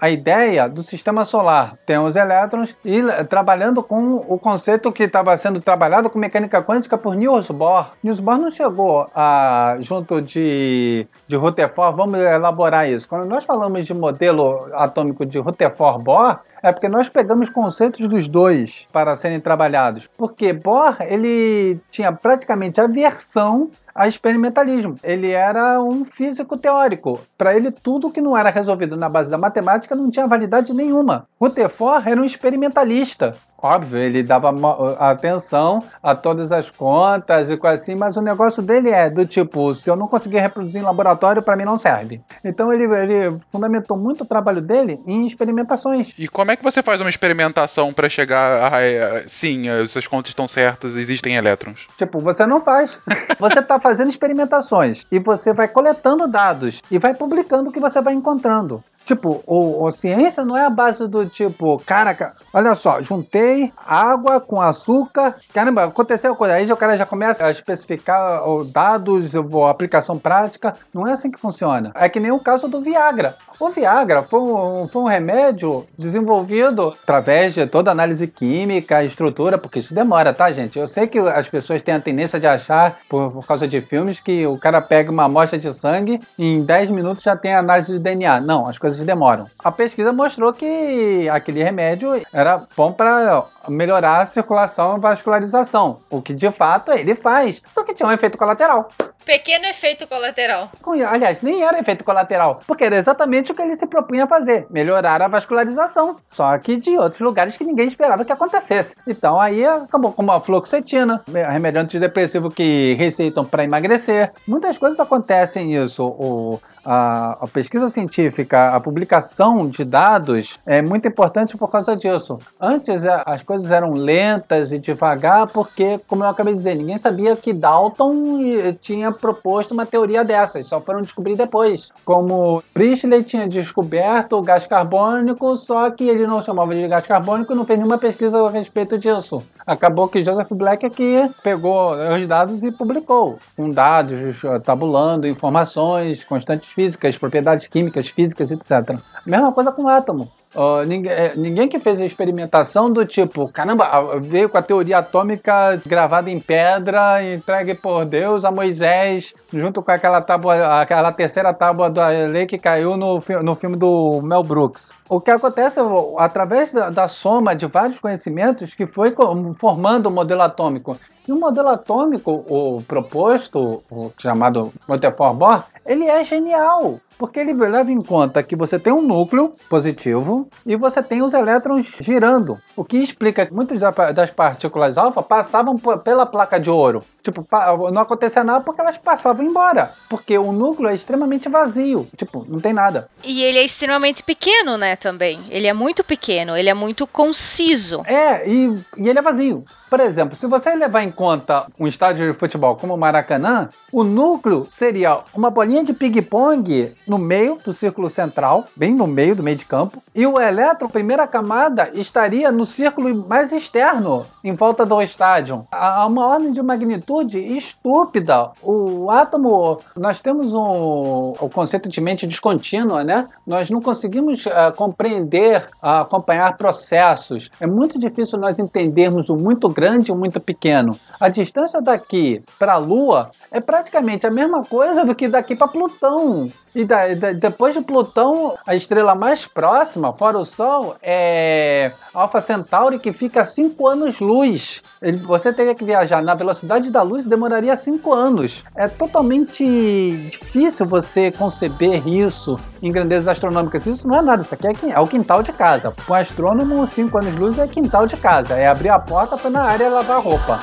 a ideia do sistema solar. Tem os elétrons e trabalhando com o conceito que estava sendo trabalhado com mecânica quântica por Niels Bohr. Niels Bohr não chegou a, junto de, de Rutherford Rutherford, vamos elaborar isso. Quando nós falamos de modelo atômico de Rutherford-Bohr, é porque nós pegamos conceitos dos dois para serem trabalhados. Porque Bohr, ele tinha praticamente aversão a experimentalismo. Ele era um físico teórico. Para ele, tudo que não era resolvido na base da matemática não tinha validade nenhuma. Rutherford era um experimentalista. Óbvio, ele dava atenção a todas as contas e coisa assim, mas o negócio dele é do tipo, se eu não conseguir reproduzir em laboratório, para mim não serve. Então ele, ele fundamentou muito o trabalho dele em experimentações. E como é que você faz uma experimentação para chegar a, sim, essas contas estão certas, existem elétrons? Tipo, você não faz. Você está fazendo experimentações e você vai coletando dados e vai publicando o que você vai encontrando. Tipo, o, a ciência não é a base do tipo, cara, olha só, juntei água com açúcar, caramba, aconteceu coisa. Aí o cara já começa a especificar dados, aplicação prática. Não é assim que funciona. É que nem o caso do Viagra. O Viagra foi um, foi um remédio desenvolvido através de toda análise química, estrutura, porque isso demora, tá, gente? Eu sei que as pessoas têm a tendência de achar, por, por causa de filmes, que o cara pega uma amostra de sangue e em 10 minutos já tem análise de DNA. Não, as coisas gases demoram. A pesquisa mostrou que aquele remédio era bom para melhorar a circulação e vascularização, o que de fato ele faz, só que tinha um efeito colateral. Pequeno efeito colateral. Aliás, nem era efeito colateral, porque era exatamente o que ele se propunha a fazer: melhorar a vascularização. Só que de outros lugares que ninguém esperava que acontecesse. Então aí acabou como a fluoxetina, remédio antidepressivo que receitam para emagrecer. Muitas coisas acontecem isso. O, a, a, pesquisa científica, a publicação de dados é muito importante por causa disso. Antes as coisas eram lentas e devagar, porque, como eu acabei de dizer, ninguém sabia que Dalton tinha proposto uma teoria dessas, só foram descobrir depois. Como Priestley tinha descoberto o gás carbônico, só que ele não chamava de gás carbônico e não fez nenhuma pesquisa a respeito disso. Acabou que Joseph Black aqui pegou os dados e publicou, com dados, tabulando informações constantes físicas, propriedades químicas, físicas, etc. Mesma coisa com o átomo. Uh, ninguém, ninguém, que fez a experimentação do tipo, caramba, veio com a teoria atômica gravada em pedra, entregue por Deus a Moisés, junto com aquela tábua, aquela terceira tábua da lei que caiu no, no filme do Mel Brooks. O que acontece através da, da soma de vários conhecimentos que foi formando o modelo atômico. E o modelo atômico, o proposto, o chamado Rutherford Bohr, ele é genial, porque ele leva em conta que você tem um núcleo positivo e você tem os elétrons girando, o que explica que muitas das partículas alfa passavam pela placa de ouro. Tipo, não acontecia nada porque elas passavam embora, porque o núcleo é extremamente vazio, tipo, não tem nada. E ele é extremamente pequeno, né, também. Ele é muito pequeno, ele é muito conciso. É, e, e ele é vazio. Por exemplo, se você levar em conta um estádio de futebol como o Maracanã, o núcleo seria uma bolinha de ping-pong no meio do círculo central, bem no meio do meio de campo, e o elétron, primeira camada, estaria no círculo mais externo, em volta do estádio. A uma ordem de magnitude estúpida. O átomo, nós temos um, o conceito de mente descontínua, né? Nós não conseguimos uh, compreender, uh, acompanhar processos. É muito difícil nós entendermos o muito grande e o muito pequeno. A distância daqui para a Lua é praticamente a mesma coisa do que daqui para Plutão. E da, da, depois de Plutão, a estrela mais próxima, fora o Sol, é Alpha Centauri, que fica a 5 anos-luz. Você teria que viajar na velocidade da luz demoraria 5 anos. É totalmente difícil você conceber isso em grandezas astronômicas. Isso não é nada, isso aqui é, é o quintal de casa. Um astrônomo, 5 anos-luz é quintal de casa. É abrir a porta para na área lavar roupa.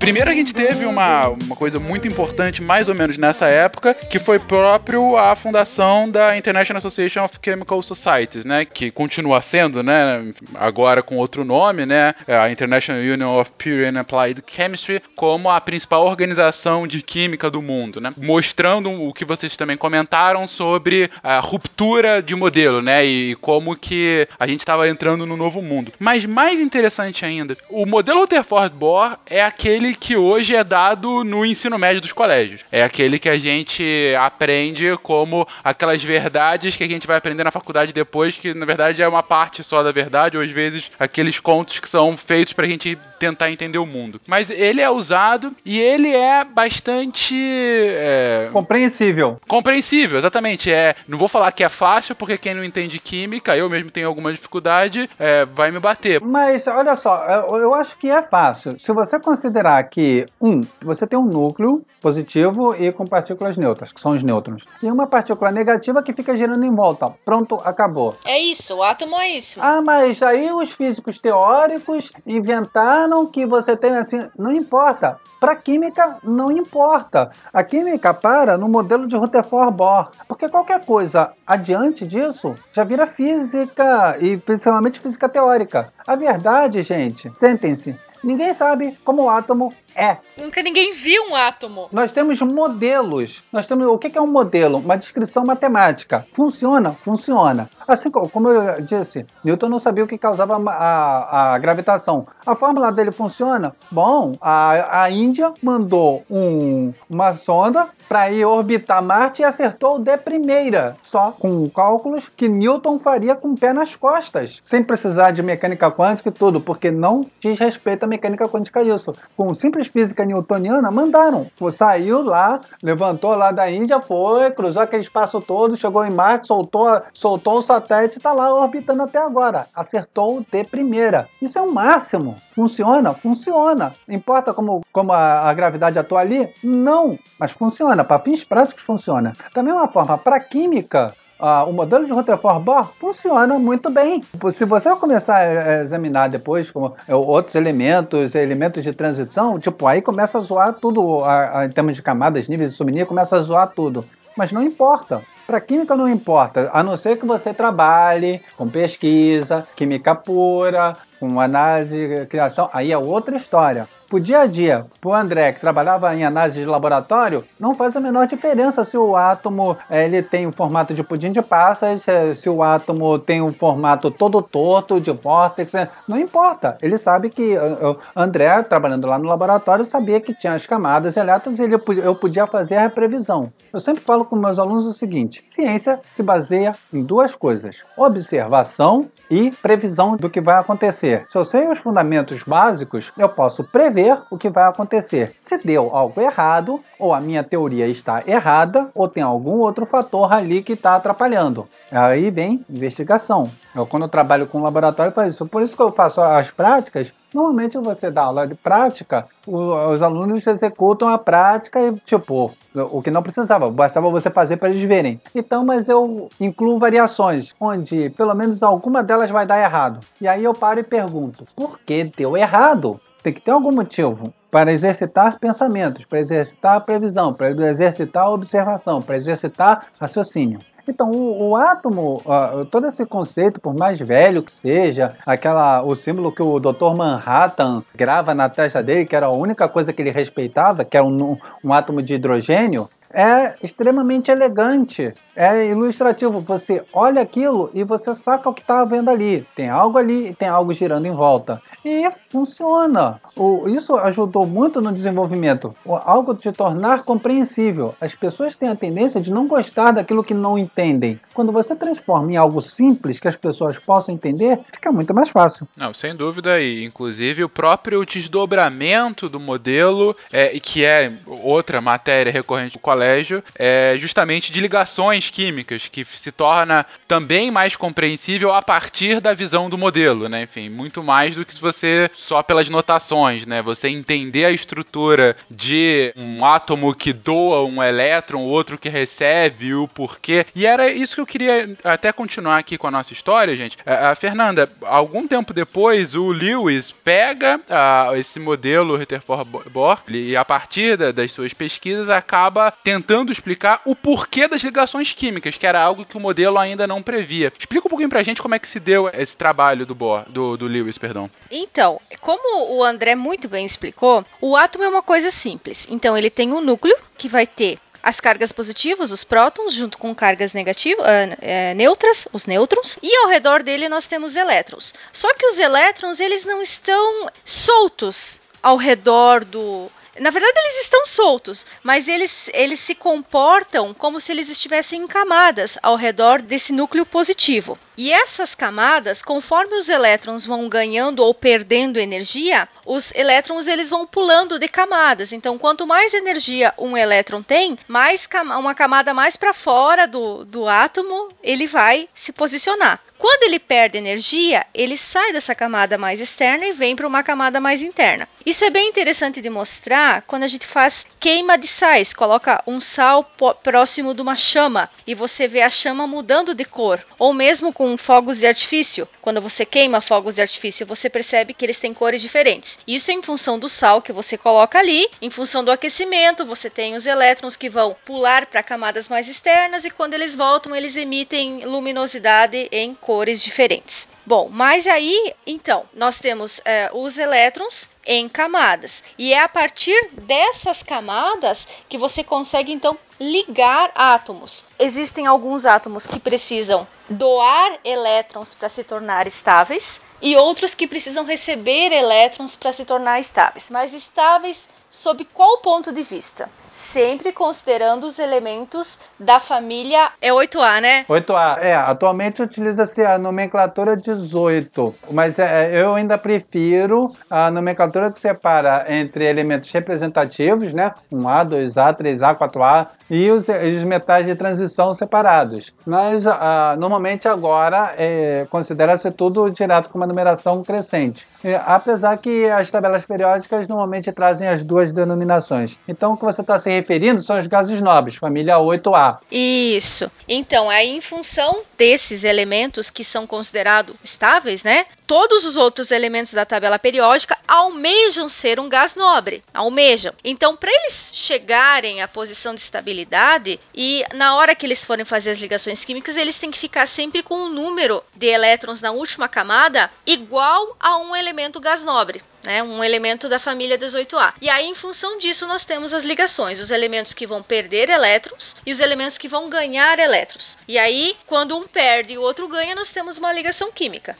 Primeiro a gente teve uma, uma coisa muito importante, mais ou menos nessa época, que foi próprio a fundação da International Association of Chemical Societies, né? Que continua sendo, né? Agora com outro nome, né? A International Union of Pure and Applied Chemistry, como a principal organização de química do mundo, né? Mostrando o que vocês também comentaram sobre a ruptura de modelo, né? E como que a gente estava entrando no novo mundo. Mas mais interessante ainda, o modelo Rutherford Bohr é aquele que hoje é dado no ensino médio dos colégios. É aquele que a gente aprende como aquelas verdades que a gente vai aprender na faculdade depois, que na verdade é uma parte só da verdade, ou às vezes aqueles contos que são feitos pra gente tentar entender o mundo. Mas ele é usado e ele é bastante. É... Compreensível. Compreensível, exatamente. É, não vou falar que é fácil, porque quem não entende química, eu mesmo tenho alguma dificuldade, é, vai me bater. Mas olha só, eu acho que é fácil. Se você considerar que, um, você tem um núcleo positivo e com partículas neutras, que são os nêutrons, e uma partícula negativa que fica girando em volta. Pronto, acabou. É isso, o átomo é isso. Ah, mas aí os físicos teóricos inventaram que você tem assim. Não importa. Para química, não importa. A química para no modelo de Rutherford Bohr. Porque qualquer coisa adiante disso já vira física e principalmente física teórica. A verdade, gente, sentem-se, Ninguém sabe como o átomo é. Nunca ninguém viu um átomo. Nós temos modelos. Nós temos o que é um modelo? Uma descrição matemática. Funciona? Funciona. Assim co- como eu disse, Newton não sabia o que causava a, a- gravitação. A fórmula dele funciona? Bom, a, a Índia mandou um- uma sonda para ir orbitar Marte e acertou de primeira, só com cálculos que Newton faria com o pé nas costas, sem precisar de mecânica quântica e tudo, porque não diz respeito à mecânica quântica isso. Com simples física newtoniana, mandaram. Saiu lá, levantou lá da Índia, foi, cruzou aquele espaço todo, chegou em Marte, soltou, soltou o satélite está lá orbitando até agora. Acertou de primeira. Isso é o máximo. Funciona? Funciona. Importa como, como a, a gravidade atua ali? Não. Mas funciona. Para fins práticos, funciona. Da mesma forma, para química, ah, o modelo de Rutherford Bohr funciona muito bem. Se você começar a examinar depois como, é, outros elementos, elementos de transição, tipo, aí começa a zoar tudo a- a- em termos de camadas, níveis de subnível, começa a zoar tudo. Mas não importa. Para química não importa, a não ser que você trabalhe com pesquisa, química pura, com análise, criação, aí é outra história. Pro dia a dia, pro André que trabalhava em análise de laboratório, não faz a menor diferença se o átomo eh, ele tem o formato de pudim de passas, se, o átomo tem um formato todo torto de vórtex, eh, não importa. Ele sabe que eh, o André, trabalhando lá no laboratório, sabia que tinha as camadas elétrons e ele, eu podia fazer a previsão. Eu sempre falo com meus alunos o seguinte: ciência se baseia em duas coisas: observação e previsão do que vai acontecer. Se eu sei os fundamentos básicos, eu posso prever o que vai acontecer. Se deu algo errado, ou a minha teoria está errada, ou tem algum outro fator ali que está atrapalhando. Aí vem investigação. Eu, quando eu trabalho com laboratório, faço isso. Por isso que eu faço as práticas. Normalmente você dá aula de prática, os alunos executam a prática e, tipo, o que não precisava, bastava você fazer para eles verem. Então, mas eu incluo variações, onde pelo menos alguma delas vai dar errado. E aí eu paro e pergunto: por que deu errado? Tem que ter algum motivo para exercitar pensamentos, para exercitar previsão, para exercitar observação, para exercitar raciocínio. Então, o, o átomo, ah, todo esse conceito, por mais velho que seja, aquela, o símbolo que o Dr. Manhattan grava na testa dele, que era a única coisa que ele respeitava, que é um, um átomo de hidrogênio, é extremamente elegante, é ilustrativo. Você olha aquilo e você saca o que está vendo ali. Tem algo ali e tem algo girando em volta. E funciona. O- isso ajudou muito no desenvolvimento. O- algo de tornar compreensível. As pessoas têm a tendência de não gostar daquilo que não entendem. Quando você transforma em algo simples que as pessoas possam entender, fica muito mais fácil. Não, sem dúvida, e inclusive o próprio desdobramento do modelo, é, que é outra matéria recorrente do colégio, é justamente de ligações químicas, que se torna também mais compreensível a partir da visão do modelo, né? Enfim, muito mais do que se você só pelas notações, né? Você entender a estrutura de um átomo que doa um elétron, outro que recebe, o porquê. E era isso que eu queria até continuar aqui com a nossa história, gente. A, a Fernanda, algum tempo depois, o Lewis pega ah, esse modelo Rutherford Bohr e a partir da- das suas pesquisas acaba tentando explicar o porquê das ligações químicas, que era algo que o modelo ainda não previa. Explica um pouquinho pra gente como é que se deu esse trabalho do Bohr, do, do Lewis, perdão. Então, como o André muito bem explicou, o átomo é uma coisa simples. Então, ele tem um núcleo que vai ter as cargas positivas, os prótons, junto com cargas negativas, ah, é, neutras, os nêutrons, e ao redor dele nós temos elétrons. Só que os elétrons, eles não estão soltos ao redor do na verdade, eles estão soltos, mas eles, eles se comportam como se eles estivessem em camadas ao redor desse núcleo positivo. E essas camadas, conforme os elétrons vão ganhando ou perdendo energia, os elétrons eles vão pulando de camadas. Então, quanto mais energia um elétron tem, mais uma camada mais para fora do, do átomo ele vai se posicionar. Quando ele perde energia, ele sai dessa camada mais externa e vem para uma camada mais interna. Isso é bem interessante de mostrar quando a gente faz queima de sais, coloca um sal próximo de uma chama e você vê a chama mudando de cor, ou mesmo com fogos de artifício. Quando você queima fogos de artifício, você percebe que eles têm cores diferentes. Isso é em função do sal que você coloca ali, em função do aquecimento, você tem os elétrons que vão pular para camadas mais externas e quando eles voltam, eles emitem luminosidade em cores diferentes. Bom, mas aí, então, nós temos eh, os elétrons em camadas. E é a partir dessas camadas que você consegue então ligar átomos. Existem alguns átomos que precisam doar elétrons para se tornar estáveis e outros que precisam receber elétrons para se tornar estáveis. Mas estáveis sob qual ponto de vista? Sempre considerando os elementos da família. É 8A, né? 8A. É, atualmente utiliza-se a nomenclatura 18, mas é, eu ainda prefiro a nomenclatura que separa entre elementos representativos, né? 1A, 2A, 3A, 4A e os, os metais de transição separados. Mas ah, normalmente agora é, considera-se tudo direto com uma numeração crescente. É, apesar que as tabelas periódicas normalmente trazem as duas denominações. Então o que você está se referindo são os gases nobres, família 8A. Isso. Então, aí em função desses elementos que são considerados estáveis, né? Todos os outros elementos da tabela periódica almejam ser um gás nobre, almejam. Então, para eles chegarem à posição de estabilidade e na hora que eles forem fazer as ligações químicas, eles têm que ficar sempre com o um número de elétrons na última camada igual a um elemento gás nobre né, um elemento da família 18A. E aí, em função disso, nós temos as ligações, os elementos que vão perder elétrons e os elementos que vão ganhar elétrons. E aí, quando um perde e o outro ganha, nós temos uma ligação química.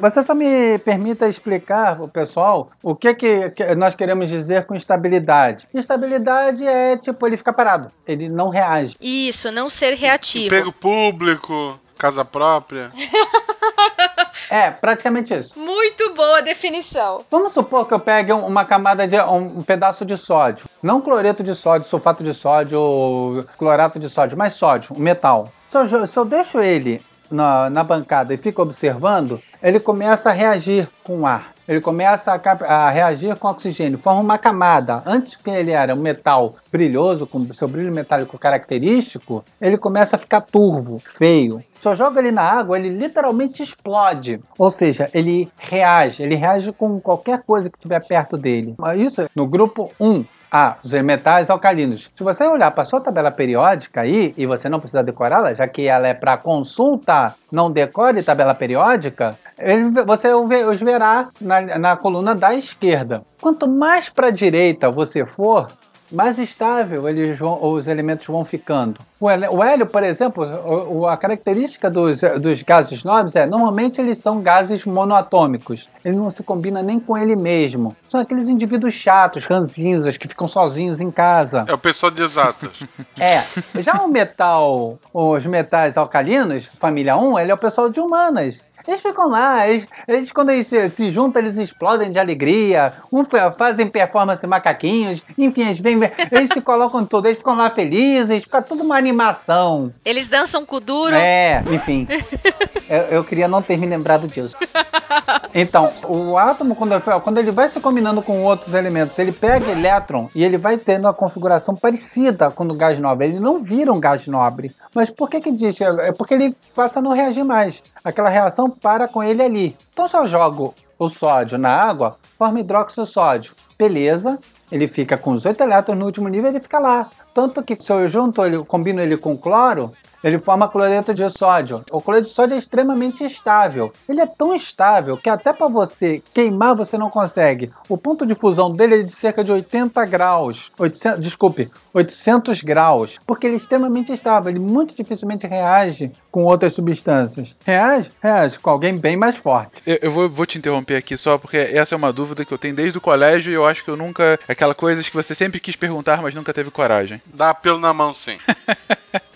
Você só me permita explicar pessoal o que, que, que nós queremos dizer com estabilidade. Estabilidade é tipo, ele fica parado, ele não reage. Isso, não ser reativo. Emprego público, casa própria. (laughs) É, praticamente isso. Muito boa definição. Vamos supor que eu pegue uma camada de um pedaço de sódio, não cloreto de sódio, sulfato de sódio, clorato de sódio, mas sódio, um metal. Se eu, se eu deixo ele na, na bancada e fico observando, ele começa a reagir com o ar. Ele começa a, a, reagir com oxigênio, forma uma camada. Antes que ele era um metal brilhoso, com seu brilho metálico característico, ele começa a ficar turvo, feio. Se eu jogo ele na água, ele literalmente explode. Ou seja, ele reage, ele reage com qualquer coisa que estiver perto dele. Isso no grupo 1. Ah, os metais alcalinos. Se você olhar para sua tabela periódica aí, e você não precisa decorá-la, já que ela é para consulta, não decore tabela periódica, você os verá na, na coluna da esquerda. Quanto mais para a direita você for, mais estável eles vão, os elementos vão ficando. O hélio, por exemplo, a característica dos, dos gases nobres é normalmente eles são gases monoatômicos. Ele não se combina nem com ele mesmo. São aqueles indivíduos chatos, ranzinzas, que ficam sozinhos em casa. É o pessoal de exatas. (laughs) é. Já o metal, os metais alcalinos, família 1, ele é o pessoal de humanas. Eles ficam lá, eles, eles quando eles se, se, juntam, eles explodem de alegria, um, fazem performance macaquinhos, enfim, eles, vêm, eles se colocam tudo, eles ficam lá felizes, fica tudo uma animação. Eles dançam com duro. É, enfim. (laughs) eu, eu, queria não ter me lembrado disso. Então, o átomo, quando, quando ele vai se combinando com outros elementos, ele pega elétron e ele vai tendo uma configuração parecida com o gás nobre. Ele não vira um gás nobre. Mas por que que diz? É porque ele passa a não reagir mais. Aquela reação para com ele ali. Então, se eu jogo o sódio na água, forma hidróxido sódio. Beleza, ele fica com os 8 elétrons no último nível, ele fica lá. Tanto que se eu junto ele, combino ele com cloro, ele forma cloreto de sódio. O cloreto de sódio é extremamente estável. Ele é tão estável que até para você queimar você não consegue. O ponto de fusão dele é de cerca de 80 graus. 800, desculpe, 800 graus. Porque ele é extremamente estável. Ele muito dificilmente reage com outras substâncias. Reage? Reage com alguém bem mais forte. Eu, eu vou, vou, te interromper aqui só porque essa é uma dúvida que eu tenho desde o colégio e eu acho que eu nunca. Aquela coisa que você sempre quis perguntar, mas nunca teve coragem. (laughs) Dá pelo na mão, sim.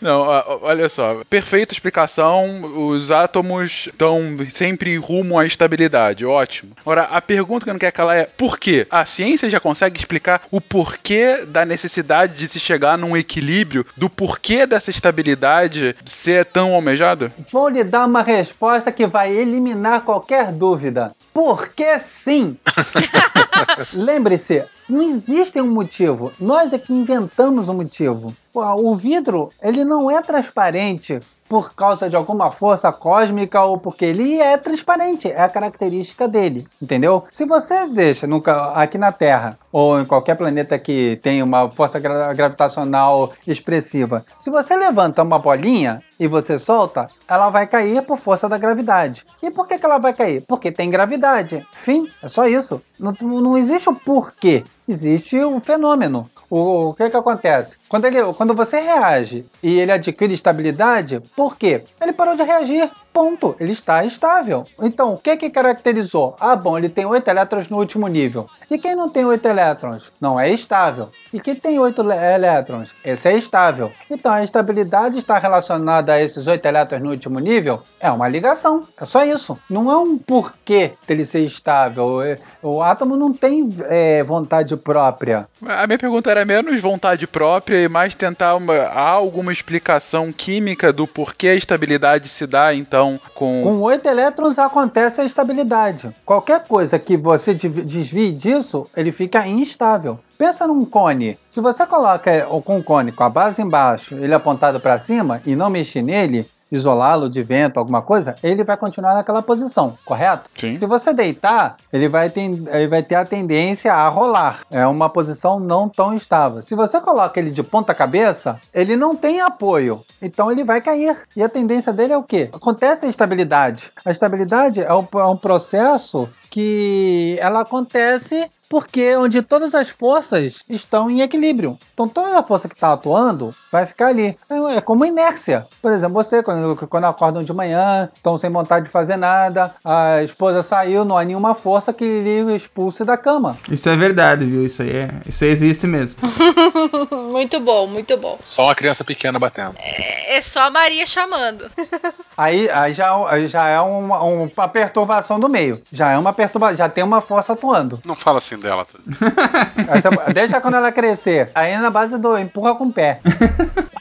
não, olha só. Perfeita explicação. Os átomos estão sempre rumo à estabilidade. Ótimo. Agora, a pergunta que eu não quero calar é: por quê? A ciência já consegue explicar o porquê da necessidade de se chegar num equilíbrio, do porquê dessa estabilidade ser tão almejada? Vou lhe dar uma resposta que vai eliminar qualquer dúvida. Porque sim! (laughs) Lembre-se, não existe um motivo. Nós é que inventamos um motivo. O vidro, ele não é transparente por causa de alguma força cósmica ou porque ele é transparente, é a característica dele, entendeu? Se você deixa no, aqui na Terra ou em qualquer planeta que tenha uma força gra- gravitacional expressiva. Se você levanta uma bolinha e você solta, ela vai cair por força da gravidade. E por que, que ela vai cair? Porque tem gravidade. Fim, é só isso. Não, não existe o porquê, existe o fenômeno. O, o que que acontece? Quando, ele, quando você reage e ele adquire estabilidade, por quê? Ele parou de reagir. Ponto. Ele está estável. Então, o que que caracterizou? Ah, bom, ele tem 8 elétrons no último nível. E quem não tem 8 elétrons? Não é estável. E quem tem 8 le- elétrons? Esse é estável. Então, a estabilidade está relacionada a esses 8 elétrons no último nível? É uma ligação. É só isso. Não é um porquê dele ser estável. É- O átomo não tem é, vontade própria. A minha pergunta era menos vontade própria e mais tentar uma, alguma explicação química do porquê a estabilidade se dá, então, com. Com 8 elétrons acontece a estabilidade. Qualquer coisa que você desvie disso, ele fica instável. Pensa num cone. Se você coloca com um cone com a base embaixo, ele apontado para cima e não mexer nele, isolá-lo de vento, alguma coisa, ele vai continuar naquela posição, correto? Sim. Se você deitar, ele vai, ten- ele vai ter a tendência a rolar. É uma posição não tão estável. Se você coloca ele de ponta cabeça, ele não tem apoio. Então ele vai cair. E a tendência dele é o quê? Acontece a estabilidade. A estabilidade é um, é um processo que ela acontece porque onde todas as forças estão em equilíbrio. Então toda a força que está atuando vai ficar ali. É, é como inércia. Por exemplo, você, quando, quando acordam de manhã, estão sem vontade de fazer nada, a esposa saiu, não há nenhuma força que lhe expulse da cama. Isso é verdade, viu? Isso aí, é, isso aí existe mesmo. (laughs) muito bom, muito bom. Só uma criança pequena batendo. É só a Maria chamando. Aí, aí já, já é uma, uma perturbação do meio. Já é uma perturbação, já tem uma força atuando. Não fala assim dela. tá? (laughs) Deixa quando ela crescer. Aí é na base do empurra com o pé. (laughs)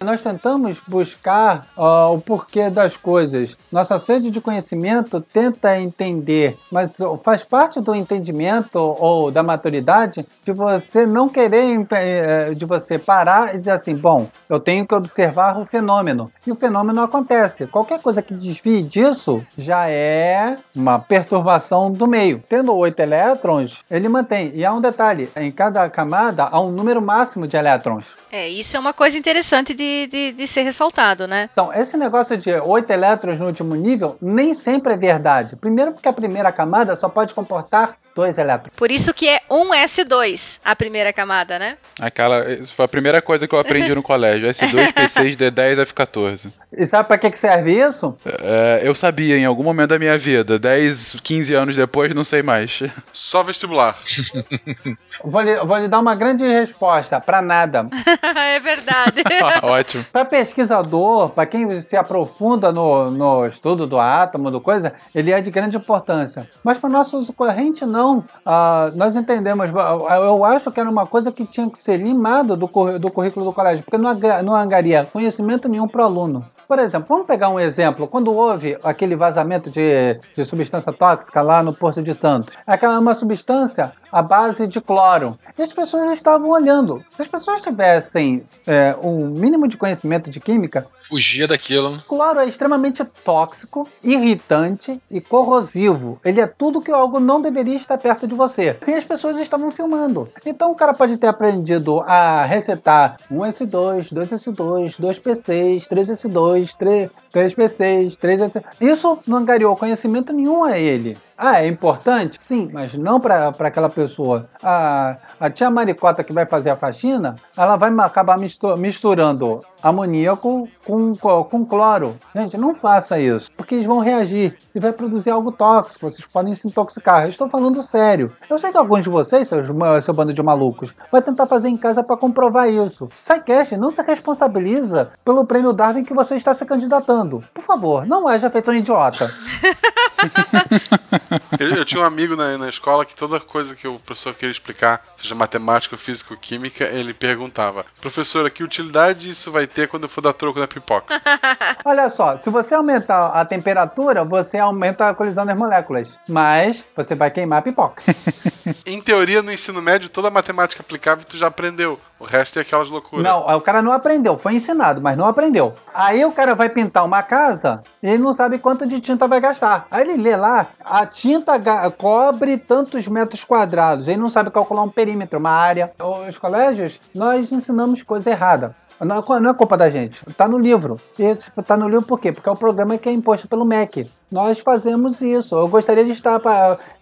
Nós tentamos buscar ah, o porquê das coisas. Nossa sede de conhecimento tenta entender, mas faz parte do entendimento ou da maturidade de você não querer, eh, de você parar e dizer assim: bom, eu tenho que observar o fenômeno. E o fenômeno acontece. Qualquer coisa que desvie disso já é uma perturbação do meio. Tendo oito elétrons, ele mantém. E há um detalhe: em cada camada há um número máximo de elétrons. É, isso é uma coisa interessante de, de, de ser ressaltado, né? Então, esse negócio de 8 elétrons no último nível nem sempre é verdade. Primeiro, porque a primeira camada só pode comportar 2 elétrons. Por isso que é 1S2 a primeira camada, né? Aquela. Isso foi a primeira coisa que eu aprendi (laughs) no colégio. S2, P6, D10, F14. E sabe para que, que serve isso? É, eu sabia em algum momento da minha vida. 10, 15 anos depois, não sei mais. (laughs) Só vestibular. (laughs) Vou lhe, vou lhe dar uma grande resposta: para nada. (laughs) é verdade. Ótimo. Para pesquisador, para quem se aprofunda no, no estudo do átomo, do coisa, ele é de grande importância. Mas para nosso uso corrente, não. Ah, nós entendemos. ah, Eu acho que era uma coisa que tinha que ser limado do, do currículo do colégio, porque não, não angaria conhecimento nenhum para o aluno. Por exemplo, vamos pegar um exemplo. Quando houve aquele vazamento de, de substância tóxica lá no Porto de Santos, aquela é uma substância à base de cloro. E as pessoas estavam olhando. Se as pessoas tivessem é, um mínimo de conhecimento de química, Fugia daquilo. Cloro é extremamente tóxico, irritante e corrosivo. Ele é tudo que algo não deveria estar perto de você. E as pessoas estavam filmando. Então o cara pode ter aprendido a recetar 1S2, 2S2, 2P6, 3S2, 3, 3P6, 3S. Isso não angariou conhecimento nenhum a ele. Ah, é importante? Sim, mas não para aquela pessoa. A, a tia Maricota que vai fazer a faxina, ela vai acabar mistu- misturando amoníaco com, co- com cloro. Gente, não faça isso, porque eles vão reagir e vai produzir algo tóxico. Vocês podem se intoxicar. Eu estou falando sério. Eu sei que alguns de vocês, seus, seu bando de malucos, vai tentar fazer em casa para comprovar isso. SciCast não se responsabiliza pelo prêmio Darwin que você está se candidatando. Por favor, não haja feito um idiota. (laughs) Eu, eu tinha um amigo na, na escola que toda coisa que o professor queria explicar, seja matemática, física ou química, ele perguntava: Professora, que utilidade isso vai ter quando eu for dar troco na pipoca? (laughs) Olha só, se você aumentar a temperatura, você aumenta a colisão das moléculas. Mas você vai queimar a pipoca. (laughs) em teoria, no ensino médio, toda a matemática aplicável tu já aprendeu. O resto é aquelas loucuras. Não, o cara não aprendeu, foi ensinado, mas não aprendeu. Aí o cara vai pintar uma casa e ele não sabe quanto de tinta vai gastar. Aí ele lê lá, a tinta cobre tantos metros quadrados. Ele não sabe calcular um perímetro, uma área. Os colégios, nós ensinamos coisa errada. Não é, não é culpa da gente, tá no livro. E tipo, tá no livro por quê? Porque é o programa que é imposto pelo MEC. Nós fazemos isso. Eu gostaria de estar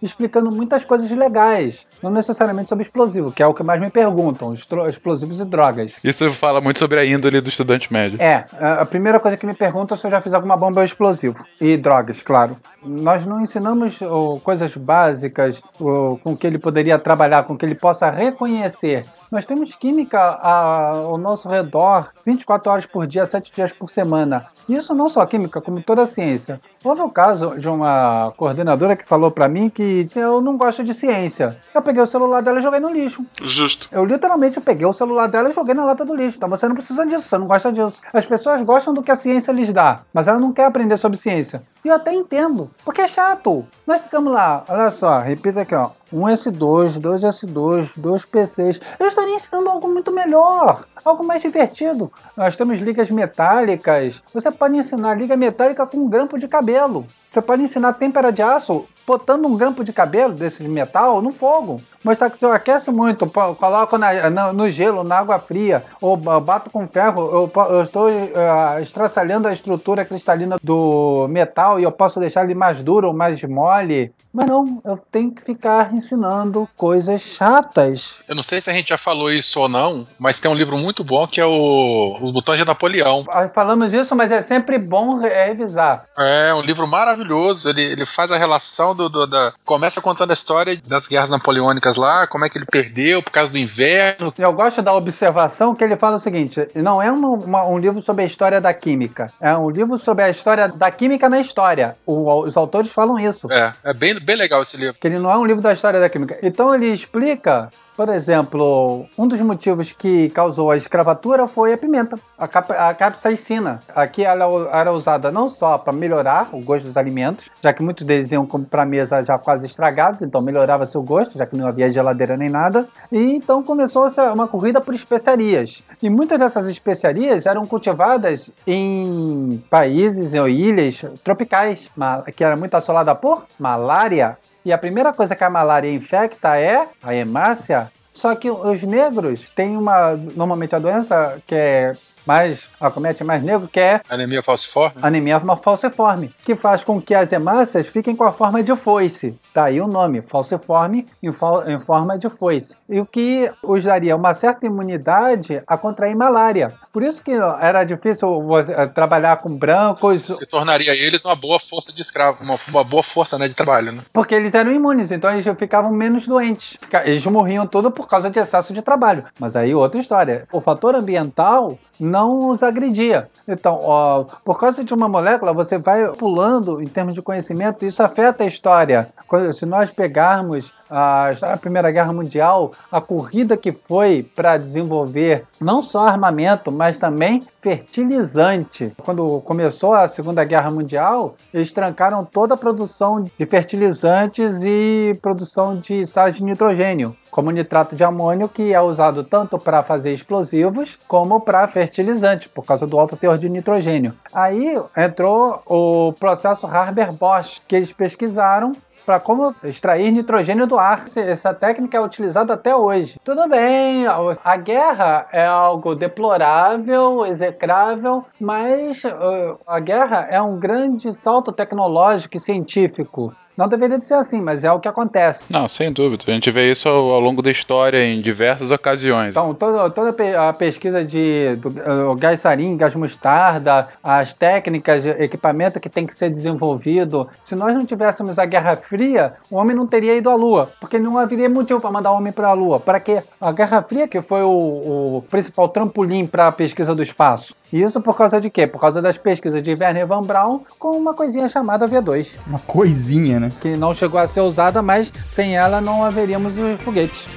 explicando muitas coisas legais, não necessariamente sobre explosivo, que é o que mais me perguntam, explosivos e drogas. Isso fala muito sobre a índole do estudante médio. É, a primeira coisa que me perguntam é se eu já fiz alguma bomba ou explosivo. E drogas, claro. Nós não ensinamos ô, coisas básicas ô, com que ele poderia trabalhar, com que ele possa reconhecer. Nós temos química a- ao nosso redor 24 horas por dia, 7 dias por semana. Isso não só a química, como toda a ciência. Houve o caso de uma coordenadora que falou pra mim que eu não gosto de ciência. Eu peguei o celular dela e joguei no lixo. Justo. Eu literalmente peguei o celular dela e joguei na lata do lixo. Então você não precisa disso, você não gosta disso. As pessoas gostam do que a ciência lhes dá, mas ela não quer aprender sobre ciência. E eu até entendo, porque é chato. Nós ficamos lá, olha só, repita aqui, ó. 1S2, 2S2, 2P6. Eu estaria ensinando algo muito melhor, algo mais divertido. Nós temos ligas metálicas. Você pode ensinar liga metálica com um grampo de cabelo. Você pode ensinar têmpera de aço botando um grampo de cabelo desse metal no fogo. Mostrar que se eu aqueço muito, coloco na- na- no gelo, na água fria, ou ba- bato com ferro, eu, eu estou ah, estraçalhando a estrutura cristalina do metal e eu posso deixar ele mais duro ou mais mole. Mas não, eu tenho que ficar ensinando coisas chatas. Eu não sei se a gente já falou isso ou não, mas tem um livro muito bom que é o Os Botões de Napoleão. Ah, Falamos isso, mas é sempre bom re- revisar. É um livro maravilhoso. Ele, ele faz a relação do, do- da. Começa contando a história das guerras napoleônicas lá, como é que ele perdeu por causa do inverno. Eu gosto da observação que ele fala o seguinte: não é uma- uma- um livro sobre a história da química, é um livro sobre a história da química na história. O- os autores falam isso. É, é bem, bem legal esse livro. Que ele não é um livro da história da química. Então ele explica, por exemplo, um dos motivos que causou a escravatura foi a pimenta, a, cap a capsaicina. Aqui ela era usada não só para melhorar o gosto dos alimentos, já que muitos deles iam para a mesa já quase estragados, então melhorava seu gosto, já que não havia geladeira nem nada. E então começou uma corrida por especiarias. E muitas dessas especiarias eram cultivadas em países ou ilhas tropicais, que era muito assolada por malária. E a primeira coisa que a malária infecta é a hemácia. Só que os negros têm uma. Normalmente a doença que é mais. Acomete mais negro, que é Anemia falciforme. anemia falciforme, que faz com que as hemácias fiquem com a forma de foice. Daí o nome, falciforme em, em forma de foice. E o que os daria uma certa imunidade a contrair malária. Por isso que era difícil eh, trabalhar com brancos, Que tornaria eles uma boa força de escravo, uma, uma boa força né, de trabalho. Né? porque eles eram imunes, então eles ficavam menos doentes. Eles morriam tudo por causa de excesso de trabalho. Mas aí outra história. O fator ambiental não os agredia. Então, ó, por causa de uma molécula, você vai pulando em termos de conhecimento, isso afeta a história. Se nós pegarmos a, da Primeira Guerra Mundial, a corrida que foi para desenvolver não só armamento, mas também fertilizante. Quando começou a Segunda Guerra Mundial, eles trancaram toda a produção de fertilizantes e produção de sais de nitrogênio, como nitrato de amônio, que é usado tanto para fazer explosivos como para fertilizante, por causa do alto teor de nitrogênio. Aí entrou o processo Haber-Bosch, que eles pesquisaram para como extrair nitrogênio do ar. Essa técnica é utilizada até hoje. Tudo bem, a guerra é algo deplorável, execrável, mas uh, a guerra é um grande salto tecnológico e científico. Não deveria de ser assim, mas é o que acontece. Não, sem dúvida. A gente vê isso ao, ao longo da história em diversas ocasiões. Então, toda, toda a pesquisa de do, uh, gás sarin, gás mostarda, as técnicas, equipamento que tem que ser desenvolvido. Se nós não tivéssemos a Guerra Fria, o homem não teria ido à Lua, porque não haveria motivo para mandar o homem para a Lua. Para quê? A Guerra Fria que foi o, o principal trampolim para a pesquisa do espaço. Isso por causa de quê? Por causa das pesquisas de Werner von Braun com uma coisinha chamada V2. Uma coisinha, né? Que não chegou a ser usada, mas sem ela não haveríamos os foguetes.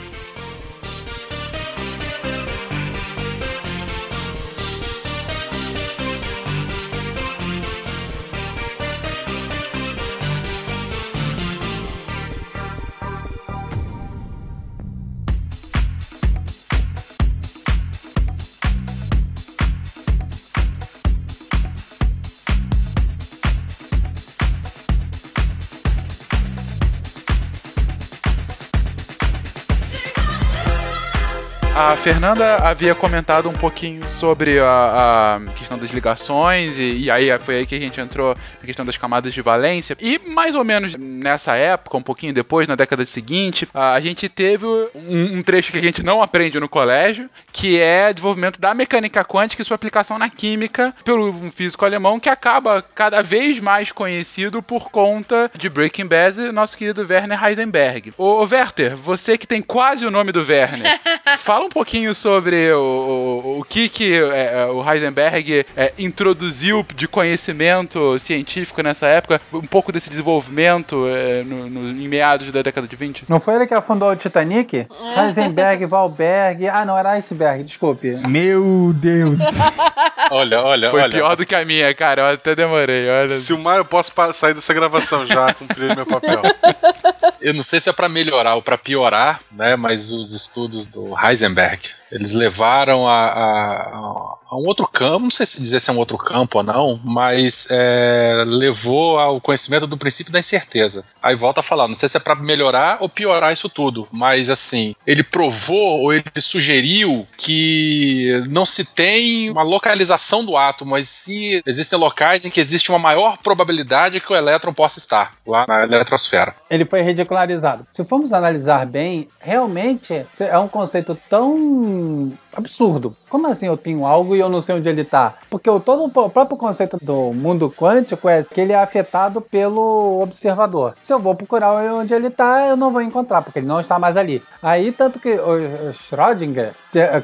Fernanda havia comentado um pouquinho sobre a, a questão das ligações, e, e, aí foi aí que a gente entrou na questão das camadas de valência. E mais ou menos nessa época, um pouquinho depois, na década seguinte, a, a gente teve um, um, trecho que a gente não aprende no colégio, que é desenvolvimento da mecânica quântica e sua aplicação na química pelo um físico alemão que acaba cada vez mais conhecido por conta de Breaking Bad, nosso querido Werner Heisenberg. Ô, Werther, você que tem quase o nome do Werner, (laughs) fala um pouquinho sobre o, o, o que, que é, o Heisenberg é, introduziu de conhecimento científico nessa época, um pouco desse desenvolvimento é, no, no, em meados da década de 20. Não foi ele que afundou o Titanic? (laughs) Heisenberg, Valberg. Ah, não, era Iceberg, desculpe. Meu Deus! (laughs) olha, olha, Foi olha. pior do que a minha, cara. Eu até demorei. Olha. Silmar, eu posso sair dessa gravação já, cumprir meu papel. (laughs) Eu não sei se é para melhorar ou para piorar, né? Mas os estudos do Heisenberg, back. Eles levaram a, a, a, um outro campo, não sei se dizer se é um outro campo ou não, mas é, levou ao conhecimento do princípio da incerteza. Aí volta a falar, não sei se é para melhorar ou piorar isso tudo, mas assim, ele provou ou ele sugeriu que não se tem uma localização do átomo, mas sim existem locais em que existe uma maior probabilidade que o elétron possa estar lá na eletrosfera. Ele foi ridicularizado. Se formos analisar bem, realmente é um conceito tão absurdo. Como assim eu tenho algo e eu não sei onde ele está? Porque o, todo o próprio conceito do mundo quântico é que ele é afetado pelo observador. Se eu vou procurar onde ele está, eu não vou encontrar, porque ele não está mais ali. Aí, tanto que o Schrödinger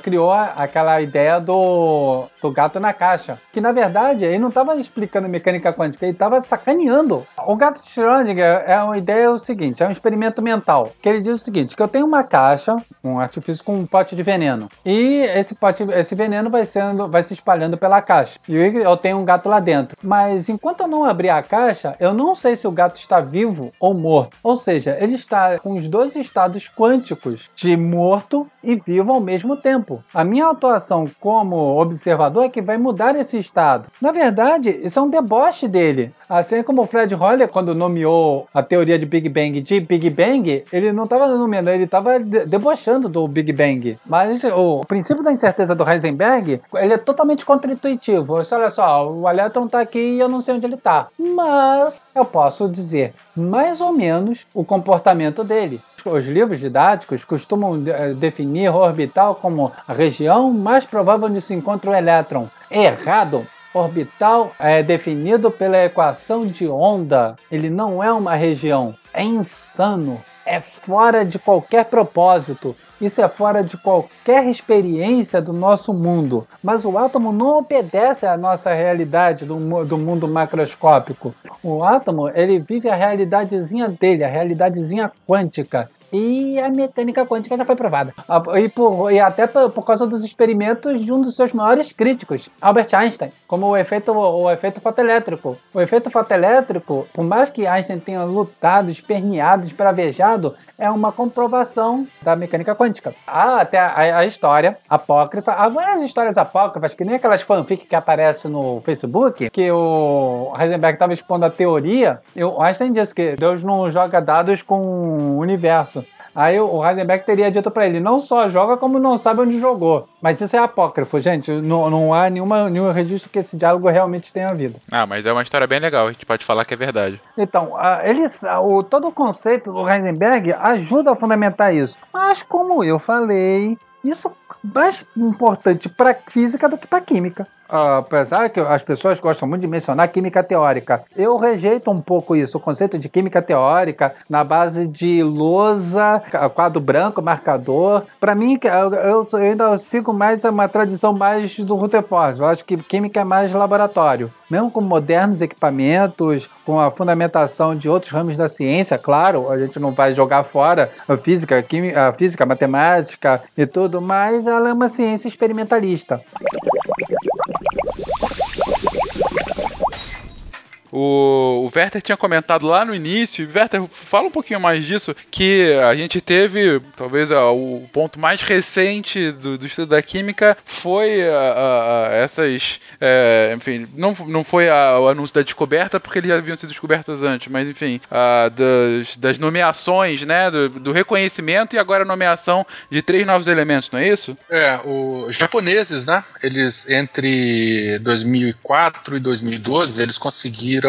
criou aquela ideia do, do gato na caixa, que na verdade ele não estava explicando mecânica quântica, ele estava sacaneando. O gato de Schrödinger é uma ideia o seguinte, é um experimento mental, que ele diz o seguinte, que eu tenho uma caixa, um artifício com um pote de veneno, e esse pote, esse veneno vai sendo, vai se espalhando pela caixa. E eu tenho um gato lá dentro. Mas enquanto eu não abrir a caixa, eu não sei se o gato está vivo ou morto. Ou seja, ele está com os dois estados quânticos de morto e vivo ao mesmo tempo. A minha atuação como observador é que vai mudar esse estado. Na verdade, isso é um deboche dele. Assim como o Fred Hoyle, quando nomeou a teoria de Big Bang de Big Bang, ele não estava nomeando, ele estava debochando do Big Bang. Mas o princípio da incerteza do Heisenberg, ele é totalmente contra-intuitivo. Olha só, o elétron está aqui e eu não sei onde ele está. Mas eu posso dizer mais ou menos o comportamento dele. Os livros didáticos costumam definir o orbital como a região mais provável onde se encontra o elétron. Errado! Orbital é definido pela equação de onda. Ele não é uma região. É insano. É fora de qualquer propósito. Isso é fora de qualquer experiência do nosso mundo. Mas o átomo não obedece à nossa realidade do, do mundo macroscópico. O átomo ele vive a realidadezinha dele, a realidadezinha quântica. E a mecânica quântica já foi provada. E, por, e até por, por, causa dos experimentos de um dos seus maiores críticos, Albert Einstein, como o efeito, o efeito fotoelétrico. O efeito fotoelétrico, por mais que Einstein tenha lutado, esperneado, espravejado, é uma comprovação da mecânica quântica. Há até a, a história apócrifa, há várias histórias apócrifas, que nem aquelas fanfic que aparecem no Facebook, que o Heisenberg estava expondo a teoria, e o Einstein disse que Deus não joga dados com o universo. Aí o Heisenberg teria dito para ele: não só joga, como não sabe onde jogou. Mas isso é apócrifo, gente. Não, não há nenhuma, nenhum registro que esse diálogo realmente tenha havido. Ah, mas é uma história bem legal. A gente pode falar que é verdade. Então, eles, o, todo o conceito do Heisenberg ajuda a fundamentar isso. Mas, como eu falei, isso é mais importante para física do que para química. Uh, apesar que as pessoas gostam muito de mencionar química teórica, eu rejeito um pouco isso, o conceito de química teórica na base de lousa, quadro branco, marcador. Para mim, eu, ainda sigo mais uma tradição mais do Rutherford. Eu acho que química é mais laboratório. Mesmo com modernos equipamentos, com a fundamentação de outros ramos da ciência, claro, a gente não vai jogar fora a física, a, química, a física, a matemática e tudo, mas ela é uma ciência experimentalista. O, o Werther tinha comentado lá no início, Werther, fala um pouquinho mais disso, que a gente teve, talvez a, o ponto mais recente do, do estudo da química foi a, a, essas, é, enfim, não, não foi o anúncio da descoberta, porque eles já haviam sido descobertas antes, mas enfim, das, das nomeações, né, do, do reconhecimento e agora a nomeação de três novos elementos, não é isso? É, os japoneses, né, eles entre 2004 e 2012, eles conseguiram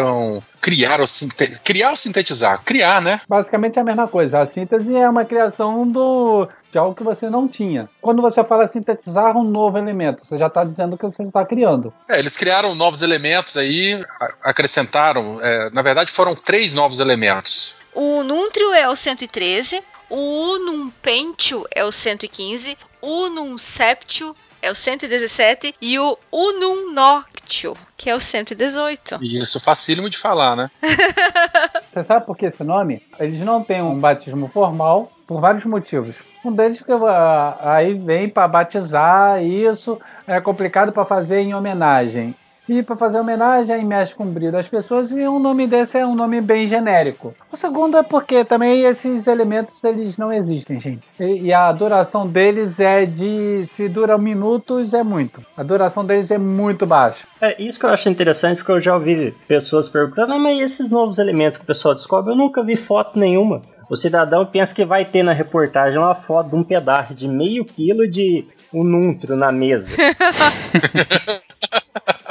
criar ou, sinte... criar ou sintetizar? Criar, né? Basicamente é a mesma coisa. A síntese é uma criação do de algo que você não tinha. Quando você fala sintetizar um novo elemento, você já está dizendo que você está criando. É, eles criaram novos elementos aí, acrescentaram. É, na verdade, foram três novos elementos. O Núntrio é o 113, o Num Pentio é o 115, o Num Septio é o 117 e o Unum Noctio, que é o 118. Isso, facílimo de falar, né? (laughs) Você sabe por que esse nome? Eles não têm um batismo formal por vários motivos. Um deles que aí vem para batizar isso é complicado para fazer em homenagem. E para fazer homenagem aí mexe com o brilho das pessoas e um nome desse é um nome bem genérico. O segundo é porque também esses elementos eles não existem, gente. E, e a duração deles é de se dura minutos é muito. A duração deles é muito baixa. É isso que eu acho interessante porque eu já ouvi pessoas perguntando, ah, mas esses novos elementos que o pessoal descobre, eu nunca vi foto nenhuma. O cidadão pensa que vai ter na reportagem uma foto de um pedaço de meio quilo de um nuntro na mesa. (laughs)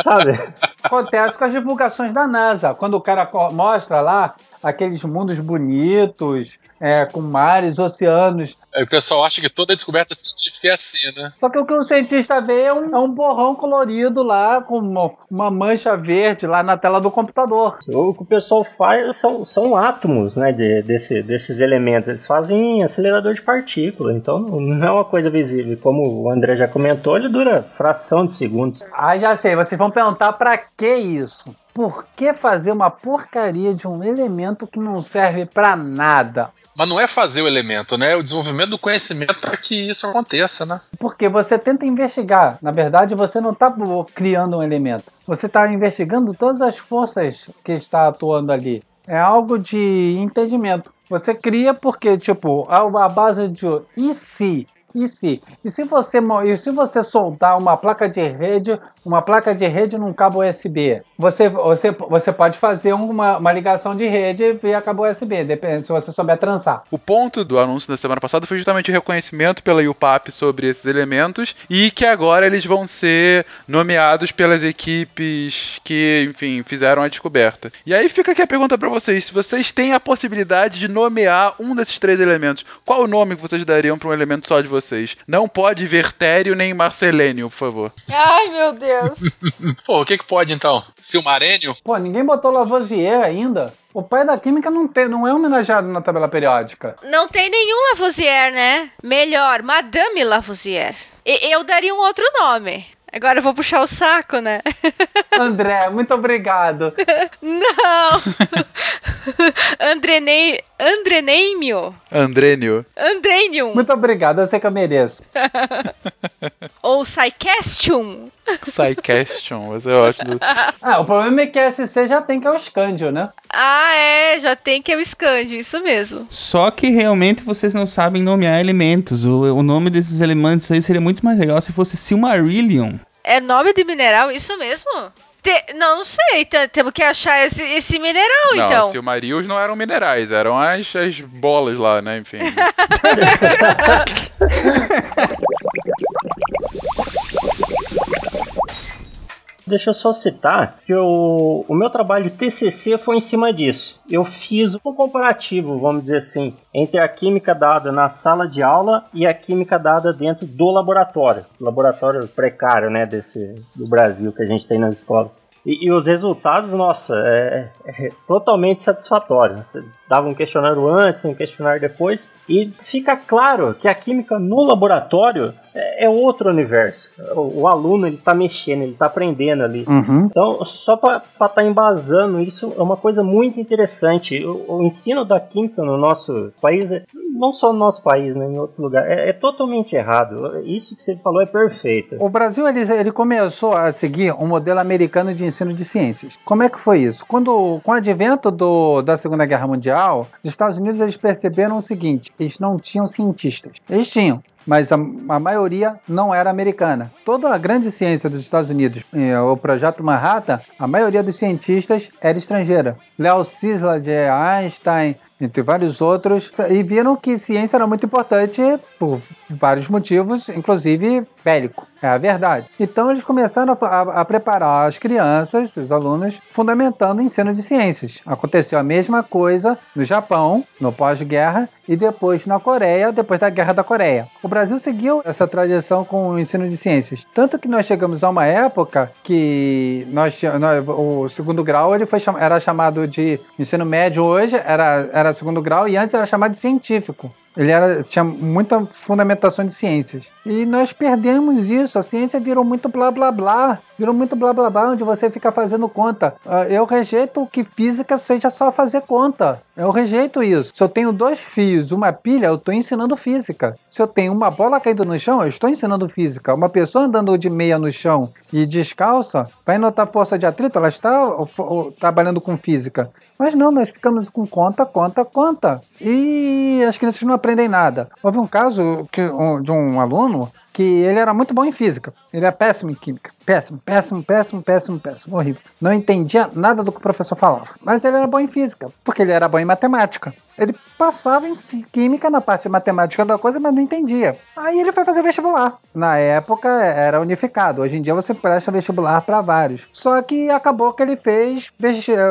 Sabe? Acontece com as divulgações da NASA. Quando o cara mostra lá aqueles mundos bonitos, é, com mares, oceanos. Aí o pessoal acha que toda descoberta científica é assim, né? Só que o que o cientista vê é um, é um borrão colorido lá, com uma, uma, mancha verde lá na tela do computador. O que o pessoal faz são, são átomos, né, de, desse, desses elementos. Eles fazem acelerador de partícula, então não é uma coisa visível. Como o André já comentou, ele dura fração de segundos. Ah, já sei. Vocês vão perguntar para que isso? Por que fazer uma porcaria de um elemento que não serve para nada? Mas não é fazer o elemento, né? É o desenvolvimento do conhecimento para que isso aconteça, né? Porque você tenta investigar. Na verdade, você não está criando um elemento. Você está investigando todas as forças que está atuando ali. É algo de entendimento. Você cria porque, tipo, a base de e se? E se? E se você, e se você soldar uma placa de rede, uma placa de rede num cabo USB? Você, você, você pode fazer uma, uma ligação de rede via cabo USB, depende se você souber trançar. O ponto do anúncio da semana passada foi justamente o reconhecimento pela UPAP sobre esses elementos e que agora eles vão ser nomeados pelas equipes que, enfim, fizeram a descoberta. E aí fica aqui a pergunta para vocês: se vocês têm a possibilidade de nomear um desses três elementos, qual o nome que vocês dariam para um elemento só de vocês? Não pode Vertério nem Marcelênio, por favor. Ai, meu Deus. (laughs) Pô, o que que pode então? Silmarênio? Pô, ninguém botou Lavoisier ainda. O pai da química não, tem, não é homenageado na tabela periódica. Não tem nenhum Lavoisier, né? Melhor, Madame Lavoisier. E eu daria um outro nome. Agora eu vou puxar o saco, né? (laughs) André, muito obrigado. Não! (laughs) Andrenei... Andreneimio. Andrênio. Andrenium. Muito obrigado, eu sei que eu mereço. (laughs) Ou Psycastium. Psycastion, mas eu acho. Ah, o problema é que a SC já tem que é o Scandio, né? Ah, é, já tem que é o Scandio, isso mesmo. Só que realmente vocês não sabem nomear elementos. O, o nome desses elementos aí seria muito mais legal se fosse Silmarillion. É nome de mineral, isso mesmo? Te, não, não sei, temos que achar esse, esse mineral, não, então. Silmarils não eram minerais, eram as, as bolas lá, né? Enfim. (laughs) Deixa eu só citar que o, o meu trabalho de TCC foi em cima disso. Eu fiz um comparativo, vamos dizer assim, entre a química dada na sala de aula e a química dada dentro do laboratório. Laboratório precário, né, desse, do Brasil que a gente tem nas escolas. E, e, os resultados, nossa, é, é, totalmente satisfatório. Dava um questionário antes, um questionário depois, e fica claro que a química no laboratório é, é outro universo. O, o aluno ele está mexendo, ele está aprendendo ali. Uhum. Então, só para estar tá embasando, isso é uma coisa muito interessante. O, o, ensino da química no nosso país é não só no nosso país, né, em outros lugares. É, é totalmente errado. Isso que você falou é perfeito. O Brasil ele, ele começou a seguir um modelo americano de ensino de ciências. Como é que foi isso? Quando, com o advento do, da Segunda Guerra Mundial, os Estados Unidos eles perceberam o seguinte: eles não tinham cientistas. Eles tinham, mas a, a, maioria não era americana. Toda a grande ciência dos Estados Unidos, eh, o projeto Manhattan, a maioria dos cientistas era estrangeira. Leo Szilard, Einstein, entre vários outros, e viram que ciência era muito importante por vários motivos, inclusive bélico. É a verdade. Então eles começaram a, a, a, preparar as crianças, os alunos, fundamentando o ensino de ciências. Aconteceu a mesma coisa no Japão, no pós-guerra, e depois na Coreia, depois da Guerra da Coreia. O Brasil seguiu essa tradição com o ensino de ciências. Tanto que nós chegamos a uma época que nós, nós o segundo grau ele foi, era chamado de ensino médio hoje, era, era segundo grau, e antes era chamado de científico. Ele era, tinha muita fundamentação de ciências. E nós perdemos isso. A ciência virou muito blá blá blá. Virou muito blá blá blá, onde você fica fazendo conta. Uh, eu rejeito que física seja só fazer conta. Eu rejeito isso. Se eu tenho dois fios, uma pilha, eu estou ensinando física. Se eu tenho uma bola caindo no chão, eu estou ensinando física. Uma pessoa andando de meia no chão e descalça, vai notar força de atrito, ela está trabalhando com física. Mas não, nós ficamos com conta, conta, conta. E as crianças não aprendem nada. Houve um caso que, de um aluno que ele era muito bom em física. Ele era péssimo em química. Péssimo, péssimo, péssimo, péssimo, péssimo. Horrível. Não entendia nada do que o professor falava. Mas ele era bom em física, porque ele era bom em matemática. Ele passava em química na parte de matemática da coisa, mas não entendia. Aí ele foi fazer vestibular. Na época era unificado. Hoje em dia você presta vestibular para vários. Só que acabou que ele fez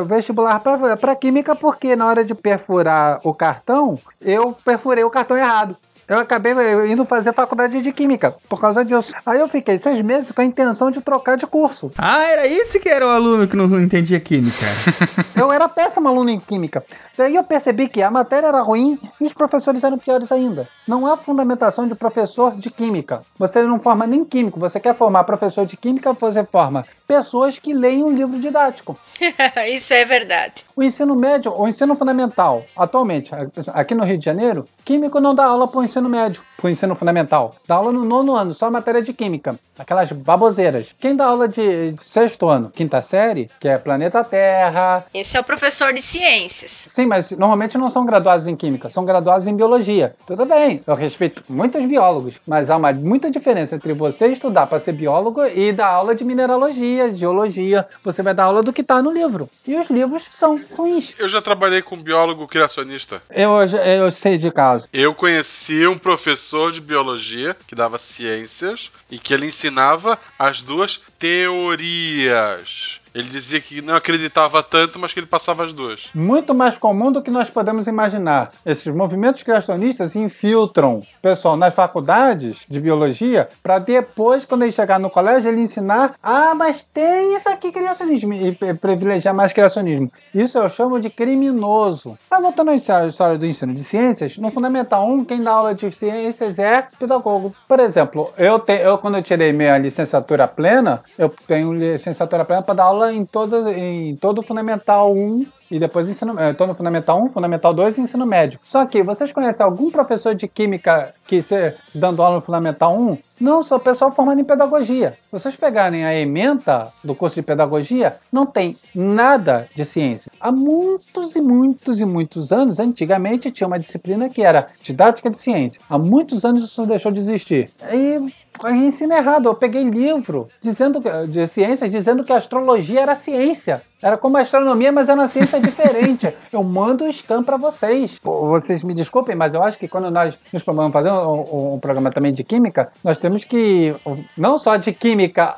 vestibular para química porque na hora de perfurar o cartão, eu perfurei o cartão errado eu acabei indo fazer faculdade de química por causa disso. Aí eu fiquei seis meses com a intenção de trocar de curso. Ah, era esse que era o aluno que não entendia química. (laughs) eu era péssimo aluno em química. Daí eu percebi que a matéria era ruim e os professores eram piores ainda. Não há fundamentação de professor de química. Você não forma nem químico. Você quer formar professor de química, você forma pessoas que leem um livro didático. (laughs) Isso é verdade. O ensino médio, o ensino fundamental, atualmente, aqui no Rio de Janeiro, químico não dá aula para o ensino médio, para o ensino fundamental. Dá aula no nono ano, só matéria de química. Aquelas baboseiras. Quem dá aula de sexto ano, quinta série, que é planeta Terra. Esse é o professor de ciências. Sim, mas normalmente não são graduados em química, são graduados em biologia. Tudo bem, eu respeito muitos biólogos, mas há uma muita diferença entre você estudar para ser biólogo e dar aula de mineralogia, geologia. Você vai dar aula do que está no livro. E os livros são ruins. Eu já trabalhei com um biólogo criacionista. Eu, eu sei de caso. Eu conheci um professor de biologia que dava ciências e que ele ensinava as duas teorias. Ele dizia que não acreditava tanto, mas que ele passava as duas. Muito mais comum do que nós podemos imaginar. Esses movimentos criacionistas infiltram o pessoal nas faculdades de biologia para depois, quando ele chegar no colégio, ele ensinar: ah, mas tem isso aqui criacionismo e privilegiar mais criacionismo. Isso eu chamo de criminoso. Mas voltando à história do ensino de ciências, no Fundamental 1, quem dá aula de ciências é pedagogo. Por exemplo, eu, te, eu quando eu tirei minha licenciatura plena, eu tenho licenciatura plena para dar aula em, em todo o Fundamental 1 e depois ensino, é, todo Fundamental 1, Fundamental 2 e ensino médio. Só que vocês conhecem algum professor de química que se dando aula no Fundamental 1? Não, sou pessoal formado em pedagogia. Se vocês pegarem a ementa do curso de pedagogia, não tem nada de ciência. Há muitos e muitos e muitos anos, antigamente, tinha uma disciplina que era didática de ciência. Há muitos anos isso deixou de existir. E ensino errado. Eu peguei livro dizendo de ciência dizendo que a astrologia era ciência. Era como a astronomia, mas era uma ciência diferente. (laughs) Eu mando o scan para vocês. Vocês me desculpem, mas eu acho que quando nós nos vamos fazer um, um, programa também de química, nós temos que, não só de química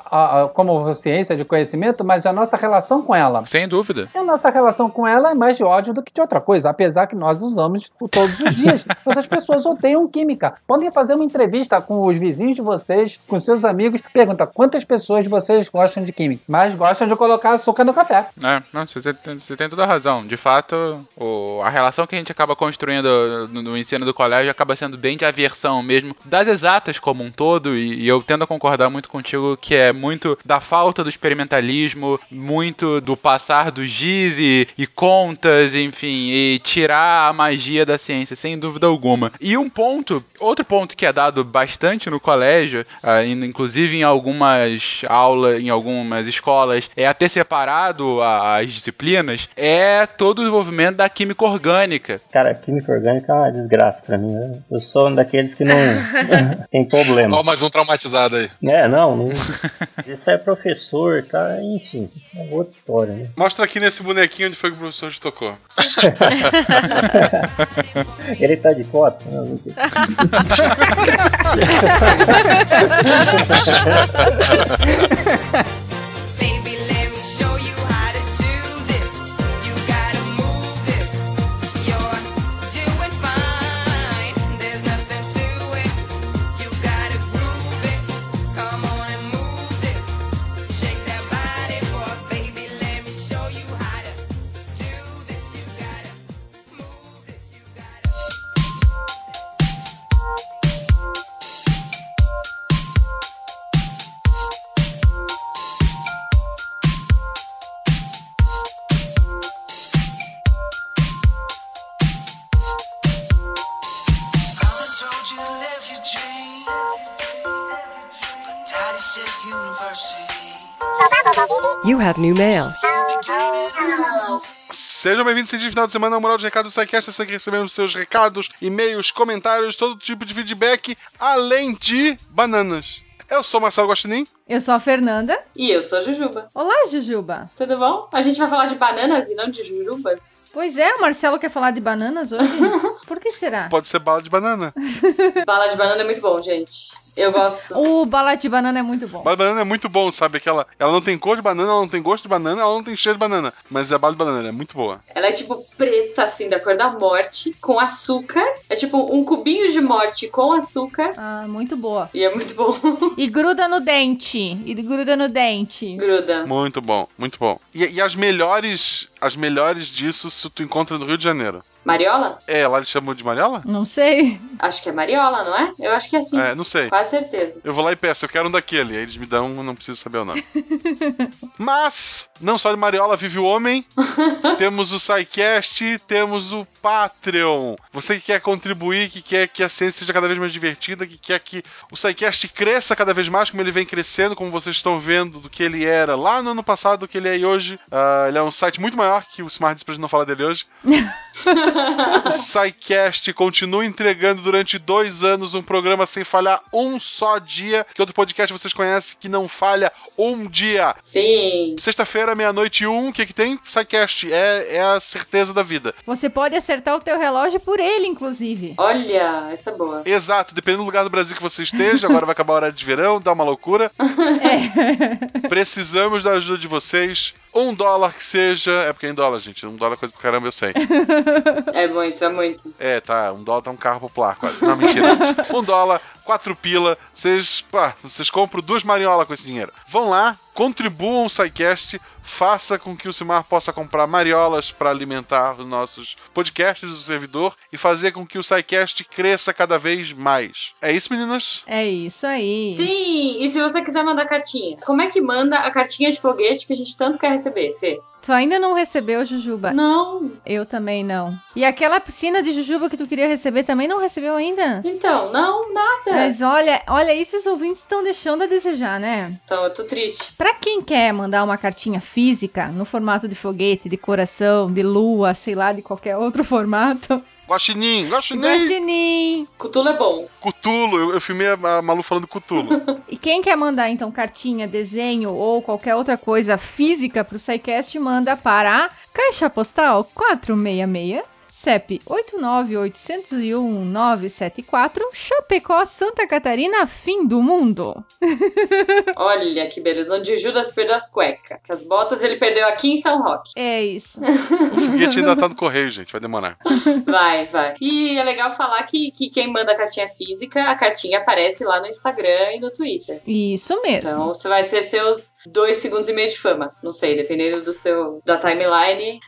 como ciência de conhecimento, mas a nossa relação com ela. Sem dúvida. E a nossa relação com ela é mais de ódio do que de outra coisa, apesar que nós usamos todos os dias. (laughs) mas as pessoas odeiam química. Podem fazer uma entrevista com os vizinhos de vocês vocês, com seus amigos, pergunta quantas pessoas vocês gostam de química, mas gostam de colocar açúcar no café. É, não, você, tem, você tem toda a razão. De fato, o- a relação que a gente acaba construindo no, no ensino do colégio acaba sendo bem de aversão mesmo das exatas como um todo, e, e eu tendo a concordar muito contigo que é muito da falta do experimentalismo, muito do passar do giz e, e contas, enfim, e tirar a magia da ciência, sem dúvida alguma. E um ponto, outro ponto que é dado bastante no colégio, in- inclusive em algumas aulas, em algumas escolas, é a ter separado as disciplinas, é todo o desenvolvimento da química orgânica. Cara, química orgânica é uma desgraça pra mim. né? Eu sou um daqueles que não (laughs) tem problema. Ó, mais um traumatizado aí. É, não, não. Isso é professor, tá? Enfim, isso é outra história, né? Mostra aqui nesse bonequinho onde foi que o professor te tocou. (laughs) Ele tá de costa? Não, mentira. (laughs) You have new mail. Sejam bem-vindos esse final de semana ao Moral de Recado do SciCast. Você que recebemos seus recados, e-mails, comentários, todo tipo de feedback, além de bananas. Eu sou Marcelo Guaxinim. Eu sou a Fernanda. E eu sou a Jujuba. Olá, Jujuba. Tudo bom? A gente vai falar de bananas e não de jujubas? Pois é, o Marcelo quer falar de bananas hoje. (laughs) Por que será? Pode ser bala de banana. (laughs) Bala de banana é muito bom, gente. Eu gosto. O bala de banana é muito bom. Bala de banana é muito bom, sabe? Aquela, ela não tem cor de banana, ela não tem gosto de banana, ela não tem cheiro de banana. Mas a bala de banana ela é muito boa. Ela é tipo preta, assim, da cor da morte, com açúcar. É tipo um cubinho de morte com açúcar. Ah, muito boa. E é muito bom. E gruda no dente. E gruda no dente. Gruda. Muito bom, muito bom. E, e as melhores, as melhores disso se tu encontra no Rio de Janeiro. Mariola? É, lá eles chamam de Mariola? Não sei. Acho que é Mariola, não é? Eu acho que é assim. É, não sei. Quase certeza. Eu vou lá e peço, eu quero um daquele. Aí eles me dão, não preciso saber o nome. (laughs) Mas, não só de Mariola vive o homem, (laughs) temos o SciCast, temos o Patreon. Você que quer contribuir, que quer que a ciência seja cada vez mais divertida, que quer que o SciCast cresça cada vez mais, como ele vem crescendo, como vocês estão vendo do que ele era lá no ano passado, do que ele é hoje. Ah, ele é um site muito maior que o Smart gente não falar dele hoje. (laughs) (laughs) o SciCast continua entregando durante dois anos um programa sem falhar um só dia. Que outro podcast vocês conhecem que não falha um dia? Sim. Sexta-feira, meia-noite e um, o que que tem? SciCast. É, é a certeza da vida. Você pode acertar o teu relógio por ele, inclusive. Olha, essa é boa. Exato, dependendo do lugar do Brasil que você esteja, agora vai acabar a hora de verão, dá uma loucura. (laughs) Precisamos da ajuda de vocês. Um dólar que seja. É porque é em dólar, gente. Um dólar é coisa pro caramba, eu sei. (laughs) É muito, é muito. É, tá. Um dólar tá um carro popular quase. Não, mentira. (laughs) um dólar, quatro pila. Vocês, pá, vocês compram duas mariolas com esse dinheiro. Vão lá, contribuam o SciCast, faça com que o Simar possa comprar mariolas para alimentar os nossos podcasts do servidor e fazer com que o SciCast cresça cada vez mais. É isso, meninas? É isso aí. Sim, e se você quiser mandar cartinha, como é que manda a cartinha de foguete que a gente tanto quer receber, Fê? Tu ainda não recebeu, Jujuba? Não. Eu também não. E aquela piscina de Jujuba que tu queria receber também não recebeu ainda? Então, não, nada. Mas olha, olha, esses ouvintes estão deixando a desejar, né? Então, eu tô triste. Pra quem quer mandar uma cartinha física, no formato de foguete, de coração, de lua, sei lá, de qualquer outro formato. Guaxinim, Guaxinim! Guaxinim! Cutulo é bom. Cutulo, eu, eu filmei a, a Malu falando Cutulo. (laughs) (laughs) E quem quer mandar, então, cartinha, desenho ou qualquer outra coisa física pro SciCast, manda para Caixa Postal 466, CEP 89801-974, Chapecó, Santa Catarina, fim do mundo. (laughs) Olha que beleza. Onde Judas perdeu as cuecas. Que as botas ele perdeu aqui em São Roque. É isso. (laughs) O foguete ainda tá no correio, gente. Vai demorar. (laughs) Vai, vai. E é legal falar que, que quem manda a cartinha física, a cartinha aparece lá no Instagram e no Twitter. Isso mesmo. Então você vai ter seus dois segundos e meio de fama. Não sei, dependendo do seu da timeline.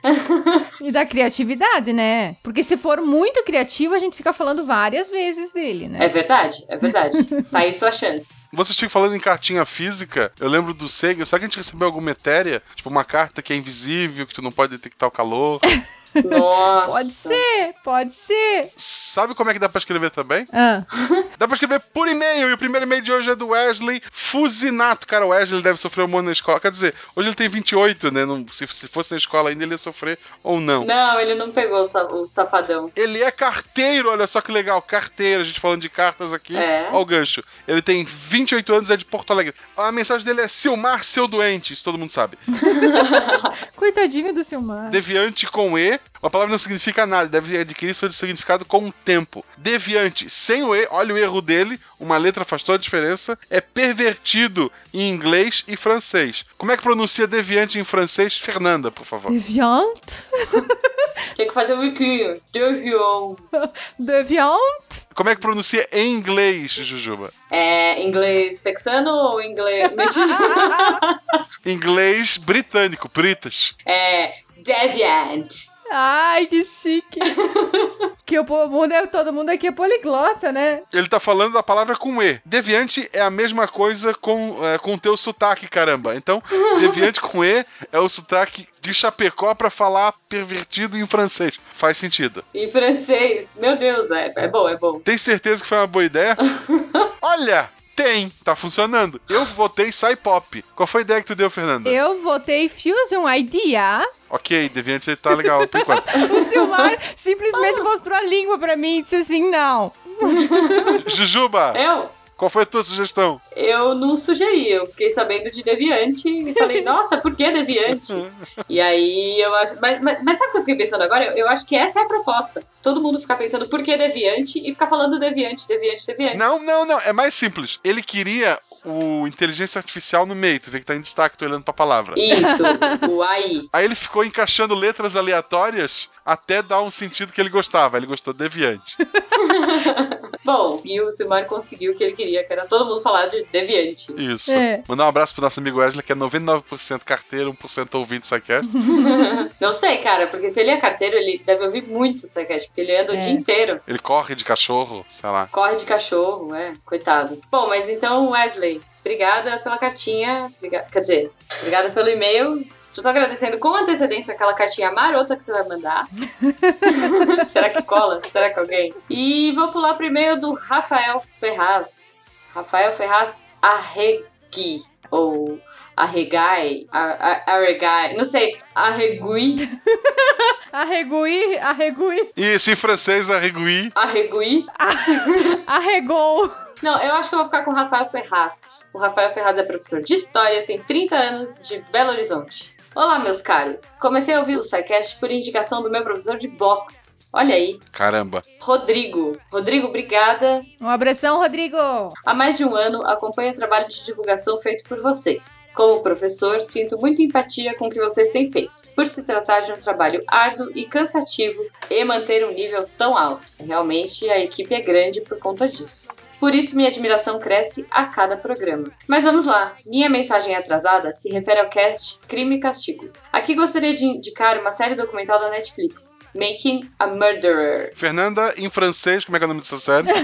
E da criatividade, né? Porque se for muito criativo, a gente fica falando várias vezes dele, né? É verdade, é verdade. (laughs) tá aí sua chance. Vocês ficam falando em cartinha física. Eu lembro do Sega. Será que a gente recebeu alguma etérea? Tipo, uma carta que é invisível, que tu não pode detectar o calor. (laughs) Nossa. Pode ser, pode ser. Sabe como é que dá pra escrever também? Ah. (laughs) Dá pra escrever por e-mail. E o primeiro e-mail de hoje é do Wesley Fusinato. Cara, o Wesley deve sofrer um monte na escola. Quer dizer, hoje ele tem 28, né? Não, se, se fosse na escola ainda, ele ia sofrer ou não. Não, ele não pegou o safadão. Ele é carteiro, olha só que legal. Carteiro, a gente falando de cartas aqui. É. Olha o gancho. Ele tem 28 anos, é de Porto Alegre. A mensagem dele é Silmar, seu doente. Isso todo mundo sabe. (laughs) Coitadinho do Silmar. Deviante com E, uma palavra não significa nada, deve adquirir seu significado com o tempo. Deviante sem o E, olha o erro dele, uma letra faz toda a diferença, é pervertido em inglês e francês. Como é que pronuncia deviante em francês? Fernanda, por favor. Deviant? (laughs) Tem que fazer o wiki. Devion. Deviant? Como é que pronuncia em inglês, Jujuba? É inglês texano ou inglês. (laughs) Inglês britânico, Britas. é. Deviant. Ai, que chique. (laughs) que o mundo é, todo mundo aqui é poliglota, né? Ele tá falando da palavra com E. Deviante é a mesma coisa com é, com o teu sotaque, caramba. Então, (laughs) deviante com E é o sotaque de Chapecó pra falar pervertido em francês. Faz sentido. Em francês. Meu Deus, é, é bom, é bom. Tem certeza que foi uma boa ideia? (laughs) Olha, tem, tá funcionando. Eu votei Sai Pop. Qual foi a ideia que tu deu, Fernanda? Eu votei Fusion Idea. Ok, Deviante tá legal por enquanto. (laughs) O Silmar simplesmente mostrou a língua pra mim e disse assim: não. Jujuba, Eu? Qual foi a tua sugestão? Eu não sugeri, eu fiquei sabendo de Deviante e falei, (laughs) nossa, por que Deviante? E aí eu acho. Mas, mas, mas sabe o que eu fiquei pensando agora? Eu, eu acho que essa é a proposta. Todo mundo ficar pensando por que Deviante e ficar falando Deviante, Deviante, Deviante. Não, não, não. É mais simples. Ele queria o inteligência artificial no meio. Tu vê que tá em destaque, tô olhando pra palavra. Isso, (laughs) o AI. Aí ele ficou encaixando letras aleatórias até dar um sentido que ele gostava. Ele gostou deviante. (laughs) Bom, e o Silmar conseguiu o que ele queria, que era todo mundo falar de Deviante. Isso. É. Mandar um abraço pro nosso amigo Wesley, que é 99% carteiro, 1% ouvinte SciCast. (laughs) Não sei, cara, porque se ele é carteiro, ele deve ouvir muito o Psycast, porque ele anda o É. dia inteiro. Ele corre de cachorro, sei lá. Corre de cachorro, é, coitado. Bom, mas então, Wesley, obrigada pela cartinha. Quer dizer, obrigada pelo e-mail. Já tô agradecendo com antecedência aquela cartinha marota que você vai mandar. (laughs) Será que cola? Será que alguém? E vou pular pro e-mail do Rafael Ferraz. Rafael Ferraz Arregui. Ou Arregai. Ar- Ar- Arregai. Não sei. Arregui. (laughs) Arregui, arregui, Isso, em francês, arregui. Arregui. arregou. Não, eu acho que eu vou ficar com o Rafael Ferraz. O Rafael Ferraz é professor de História, tem 30 anos, de Belo Horizonte. Olá, meus caros. Comecei a ouvir o SciCast por indicação do meu professor de boxe. Olha aí, Caramba. Rodrigo. Rodrigo, obrigada. Um abração, Rodrigo. Há mais de um ano acompanho o trabalho de divulgação feito por vocês. Como professor, sinto muita empatia com o que vocês têm feito, por se tratar de um trabalho árduo e cansativo e manter um nível tão alto. Realmente, a equipe é grande por conta disso. Por isso, minha admiração cresce a cada programa. Mas vamos lá, minha mensagem atrasada se refere ao cast Crime e Castigo. Aqui gostaria de indicar uma série documental da Netflix, Making a Murderer. Fernanda, em francês, como é que é o nome dessa série? (laughs)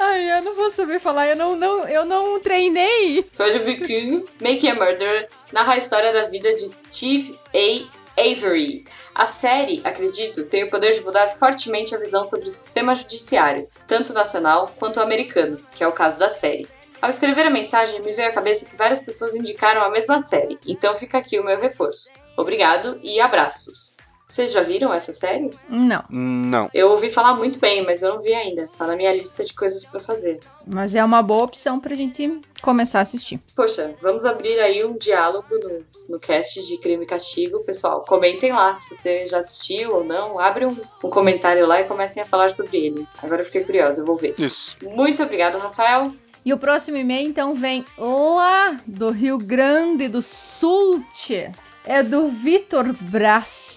Ai, eu não vou saber falar, eu não, não, eu não treinei. Soja Biquinho, Making a Murderer, narra a história da vida de Steve A. Avery. A série, acredito, tem o poder de mudar fortemente a visão sobre o sistema judiciário, tanto nacional quanto americano, que é o caso da série. Ao escrever a mensagem, me veio à cabeça que várias pessoas indicaram a mesma série, então fica aqui o meu reforço. Obrigado e abraços. Vocês já viram essa série? Não, Não. Eu ouvi falar muito bem, mas eu não vi ainda. Tá na minha lista de coisas pra fazer. mas é uma boa opção pra gente começar a assistir. Poxa, vamos abrir aí um diálogo no, no cast de Crime e Castigo. Pessoal, comentem lá se você já assistiu ou não. Abre um, um comentário lá e comecem a falar sobre ele. Agora eu fiquei curiosa, eu vou ver. Isso. Muito obrigado, Rafael. E o próximo e-mail, então, vem lá do Rio Grande do Sul. tchê. É do Vitor Brás.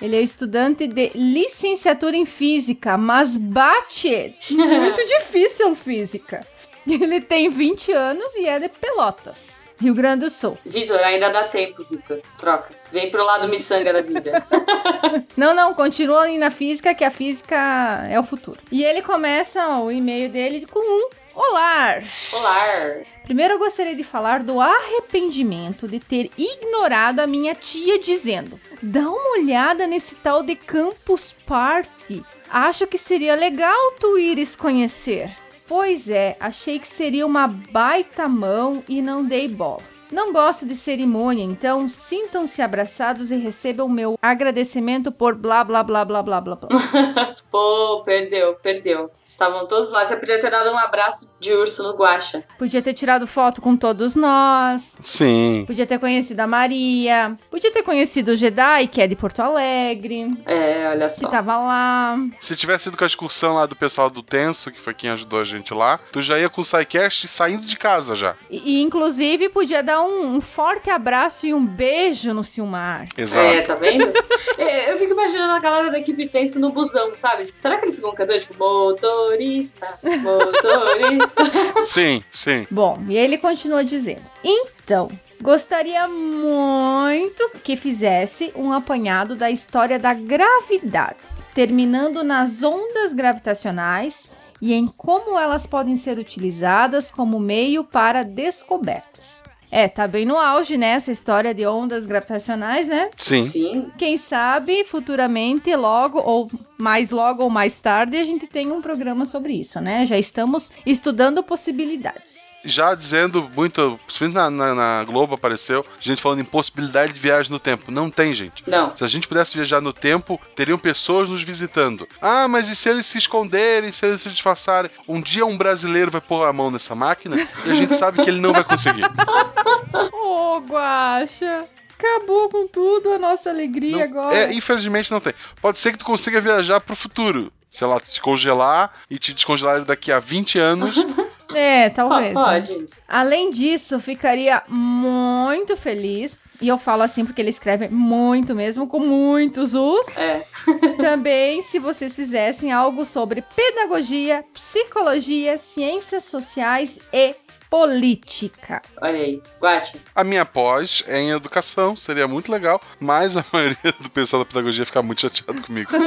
Ele é estudante de licenciatura em física, mas bate muito (laughs) difícil física. Ele tem 20 anos e é de Pelotas, Rio Grande do Sul. Vitor, ainda dá tempo, Vitor. Troca. Vem pro lado miçanga da vida. (laughs) Não, não, continua ali na física, que a física é o futuro. E ele começa o e-mail dele com um Olá! Olá! Primeiro eu gostaria de falar do arrependimento de ter ignorado a minha tia dizendo: dá uma olhada nesse tal de Campus Party. Acho que seria legal tu ires conhecer. Pois é, achei que seria uma baita mão e não dei bola. Não gosto de cerimônia, então sintam-se abraçados e recebam meu agradecimento por blá blá blá blá blá blá blá. (laughs) Pô, perdeu, perdeu. Estavam todos lá. Você podia ter dado um abraço de urso no guacha. Podia ter tirado foto com todos nós. Sim. Podia ter conhecido a Maria. Podia ter conhecido o Jedi, que é de Porto Alegre. É, olha Que só. tava lá. Se tivesse ido com a excursão lá do pessoal do Tenso, que foi quem ajudou a gente lá, tu já ia com o SciCast saindo de casa já. E, e, inclusive, podia dar um, um forte abraço e um beijo no Silmar. Exato. É, tá vendo? (laughs) É, Eu fico imaginando a galera da equipe tenso no busão, sabe? Será que eles ficam cantando, tipo, motorista, motorista? (laughs) (laughs) Sim, sim. Bom, e ele continua dizendo: Então, gostaria muito que fizesse um apanhado da história da gravidade, terminando nas ondas gravitacionais e em como elas podem ser utilizadas como meio para descobertas. É, tá bem no auge, né? Essa história de ondas gravitacionais, né? Sim. Sim. Quem sabe futuramente, logo ou mais logo ou mais tarde, a gente tem um programa sobre isso, né? Já estamos estudando possibilidades. Já dizendo muito, principalmente na, na, na Globo apareceu, gente falando em possibilidade de viagem no tempo. Não tem, gente. Não. Se a gente pudesse viajar no tempo, teriam pessoas nos visitando. Ah, mas e se eles se esconderem, se eles se disfarçarem? Um dia um brasileiro vai pôr a mão nessa máquina e a gente sabe que ele não vai conseguir. (laughs) Ô, Guaxa! Acabou com tudo a nossa alegria agora. É, infelizmente não tem. Pode ser que tu consiga viajar pro futuro. Sei lá, te congelar e te descongelar daqui a 20 anos. (laughs) É, talvez. Po- né? Pode. Além disso, ficaria muito feliz. E eu falo assim porque ele escreve muito mesmo, com muitos us. É. (laughs) Também se vocês fizessem algo sobre pedagogia, psicologia, ciências sociais e política. Olha aí. Guache. A minha pós é em educação, seria muito legal, mas a (laughs) maioria do pessoal da pedagogia fica muito chateado comigo. (laughs)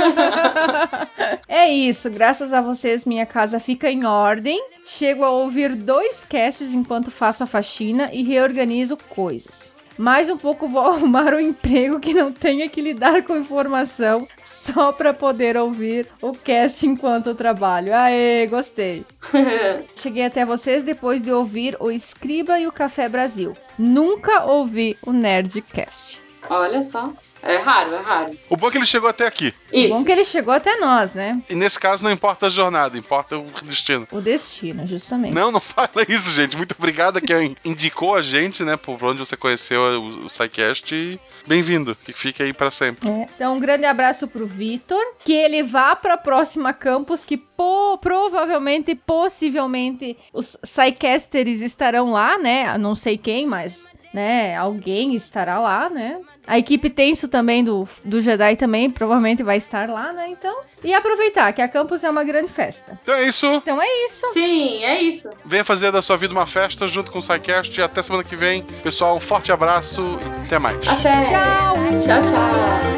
É isso, graças a vocês minha casa fica em ordem. Chego a ouvir dois casts enquanto faço a faxina e reorganizo coisas. Mais um pouco vou (laughs) arrumar um emprego que não tenha que lidar com informação só para poder ouvir o cast enquanto eu trabalho. Aê, gostei. (laughs) Cheguei até vocês depois de ouvir o Escriba e o Café Brasil. Nunca ouvi o Nerdcast. Olha só. É raro, é raro. O bom é que ele chegou até aqui. Isso. Bom que ele chegou até nós, né? E nesse caso não importa a jornada, importa o destino. O destino, justamente. Não, não (laughs) fala isso, gente. Muito obrigado a quem indicou a gente, né, por onde você conheceu o, o SciCast e bem-vindo. Que fique aí pra sempre. É. Então, um grande abraço pro Vitor. Que ele vá pra próxima campus, que po- provavelmente, possivelmente, os Psycasters estarão lá, né? Não sei quem, mas, né? Alguém estará lá, né? A equipe Tenso também do, do Jedi também provavelmente vai estar lá, né? Então, e aproveitar que a campus é uma grande festa. Então é isso. Então é isso. Sim, é isso. Venha fazer da sua vida uma festa junto com o SciCast e até semana que vem. Pessoal, um forte abraço e até mais. Até. Tchau. Tchau, tchau.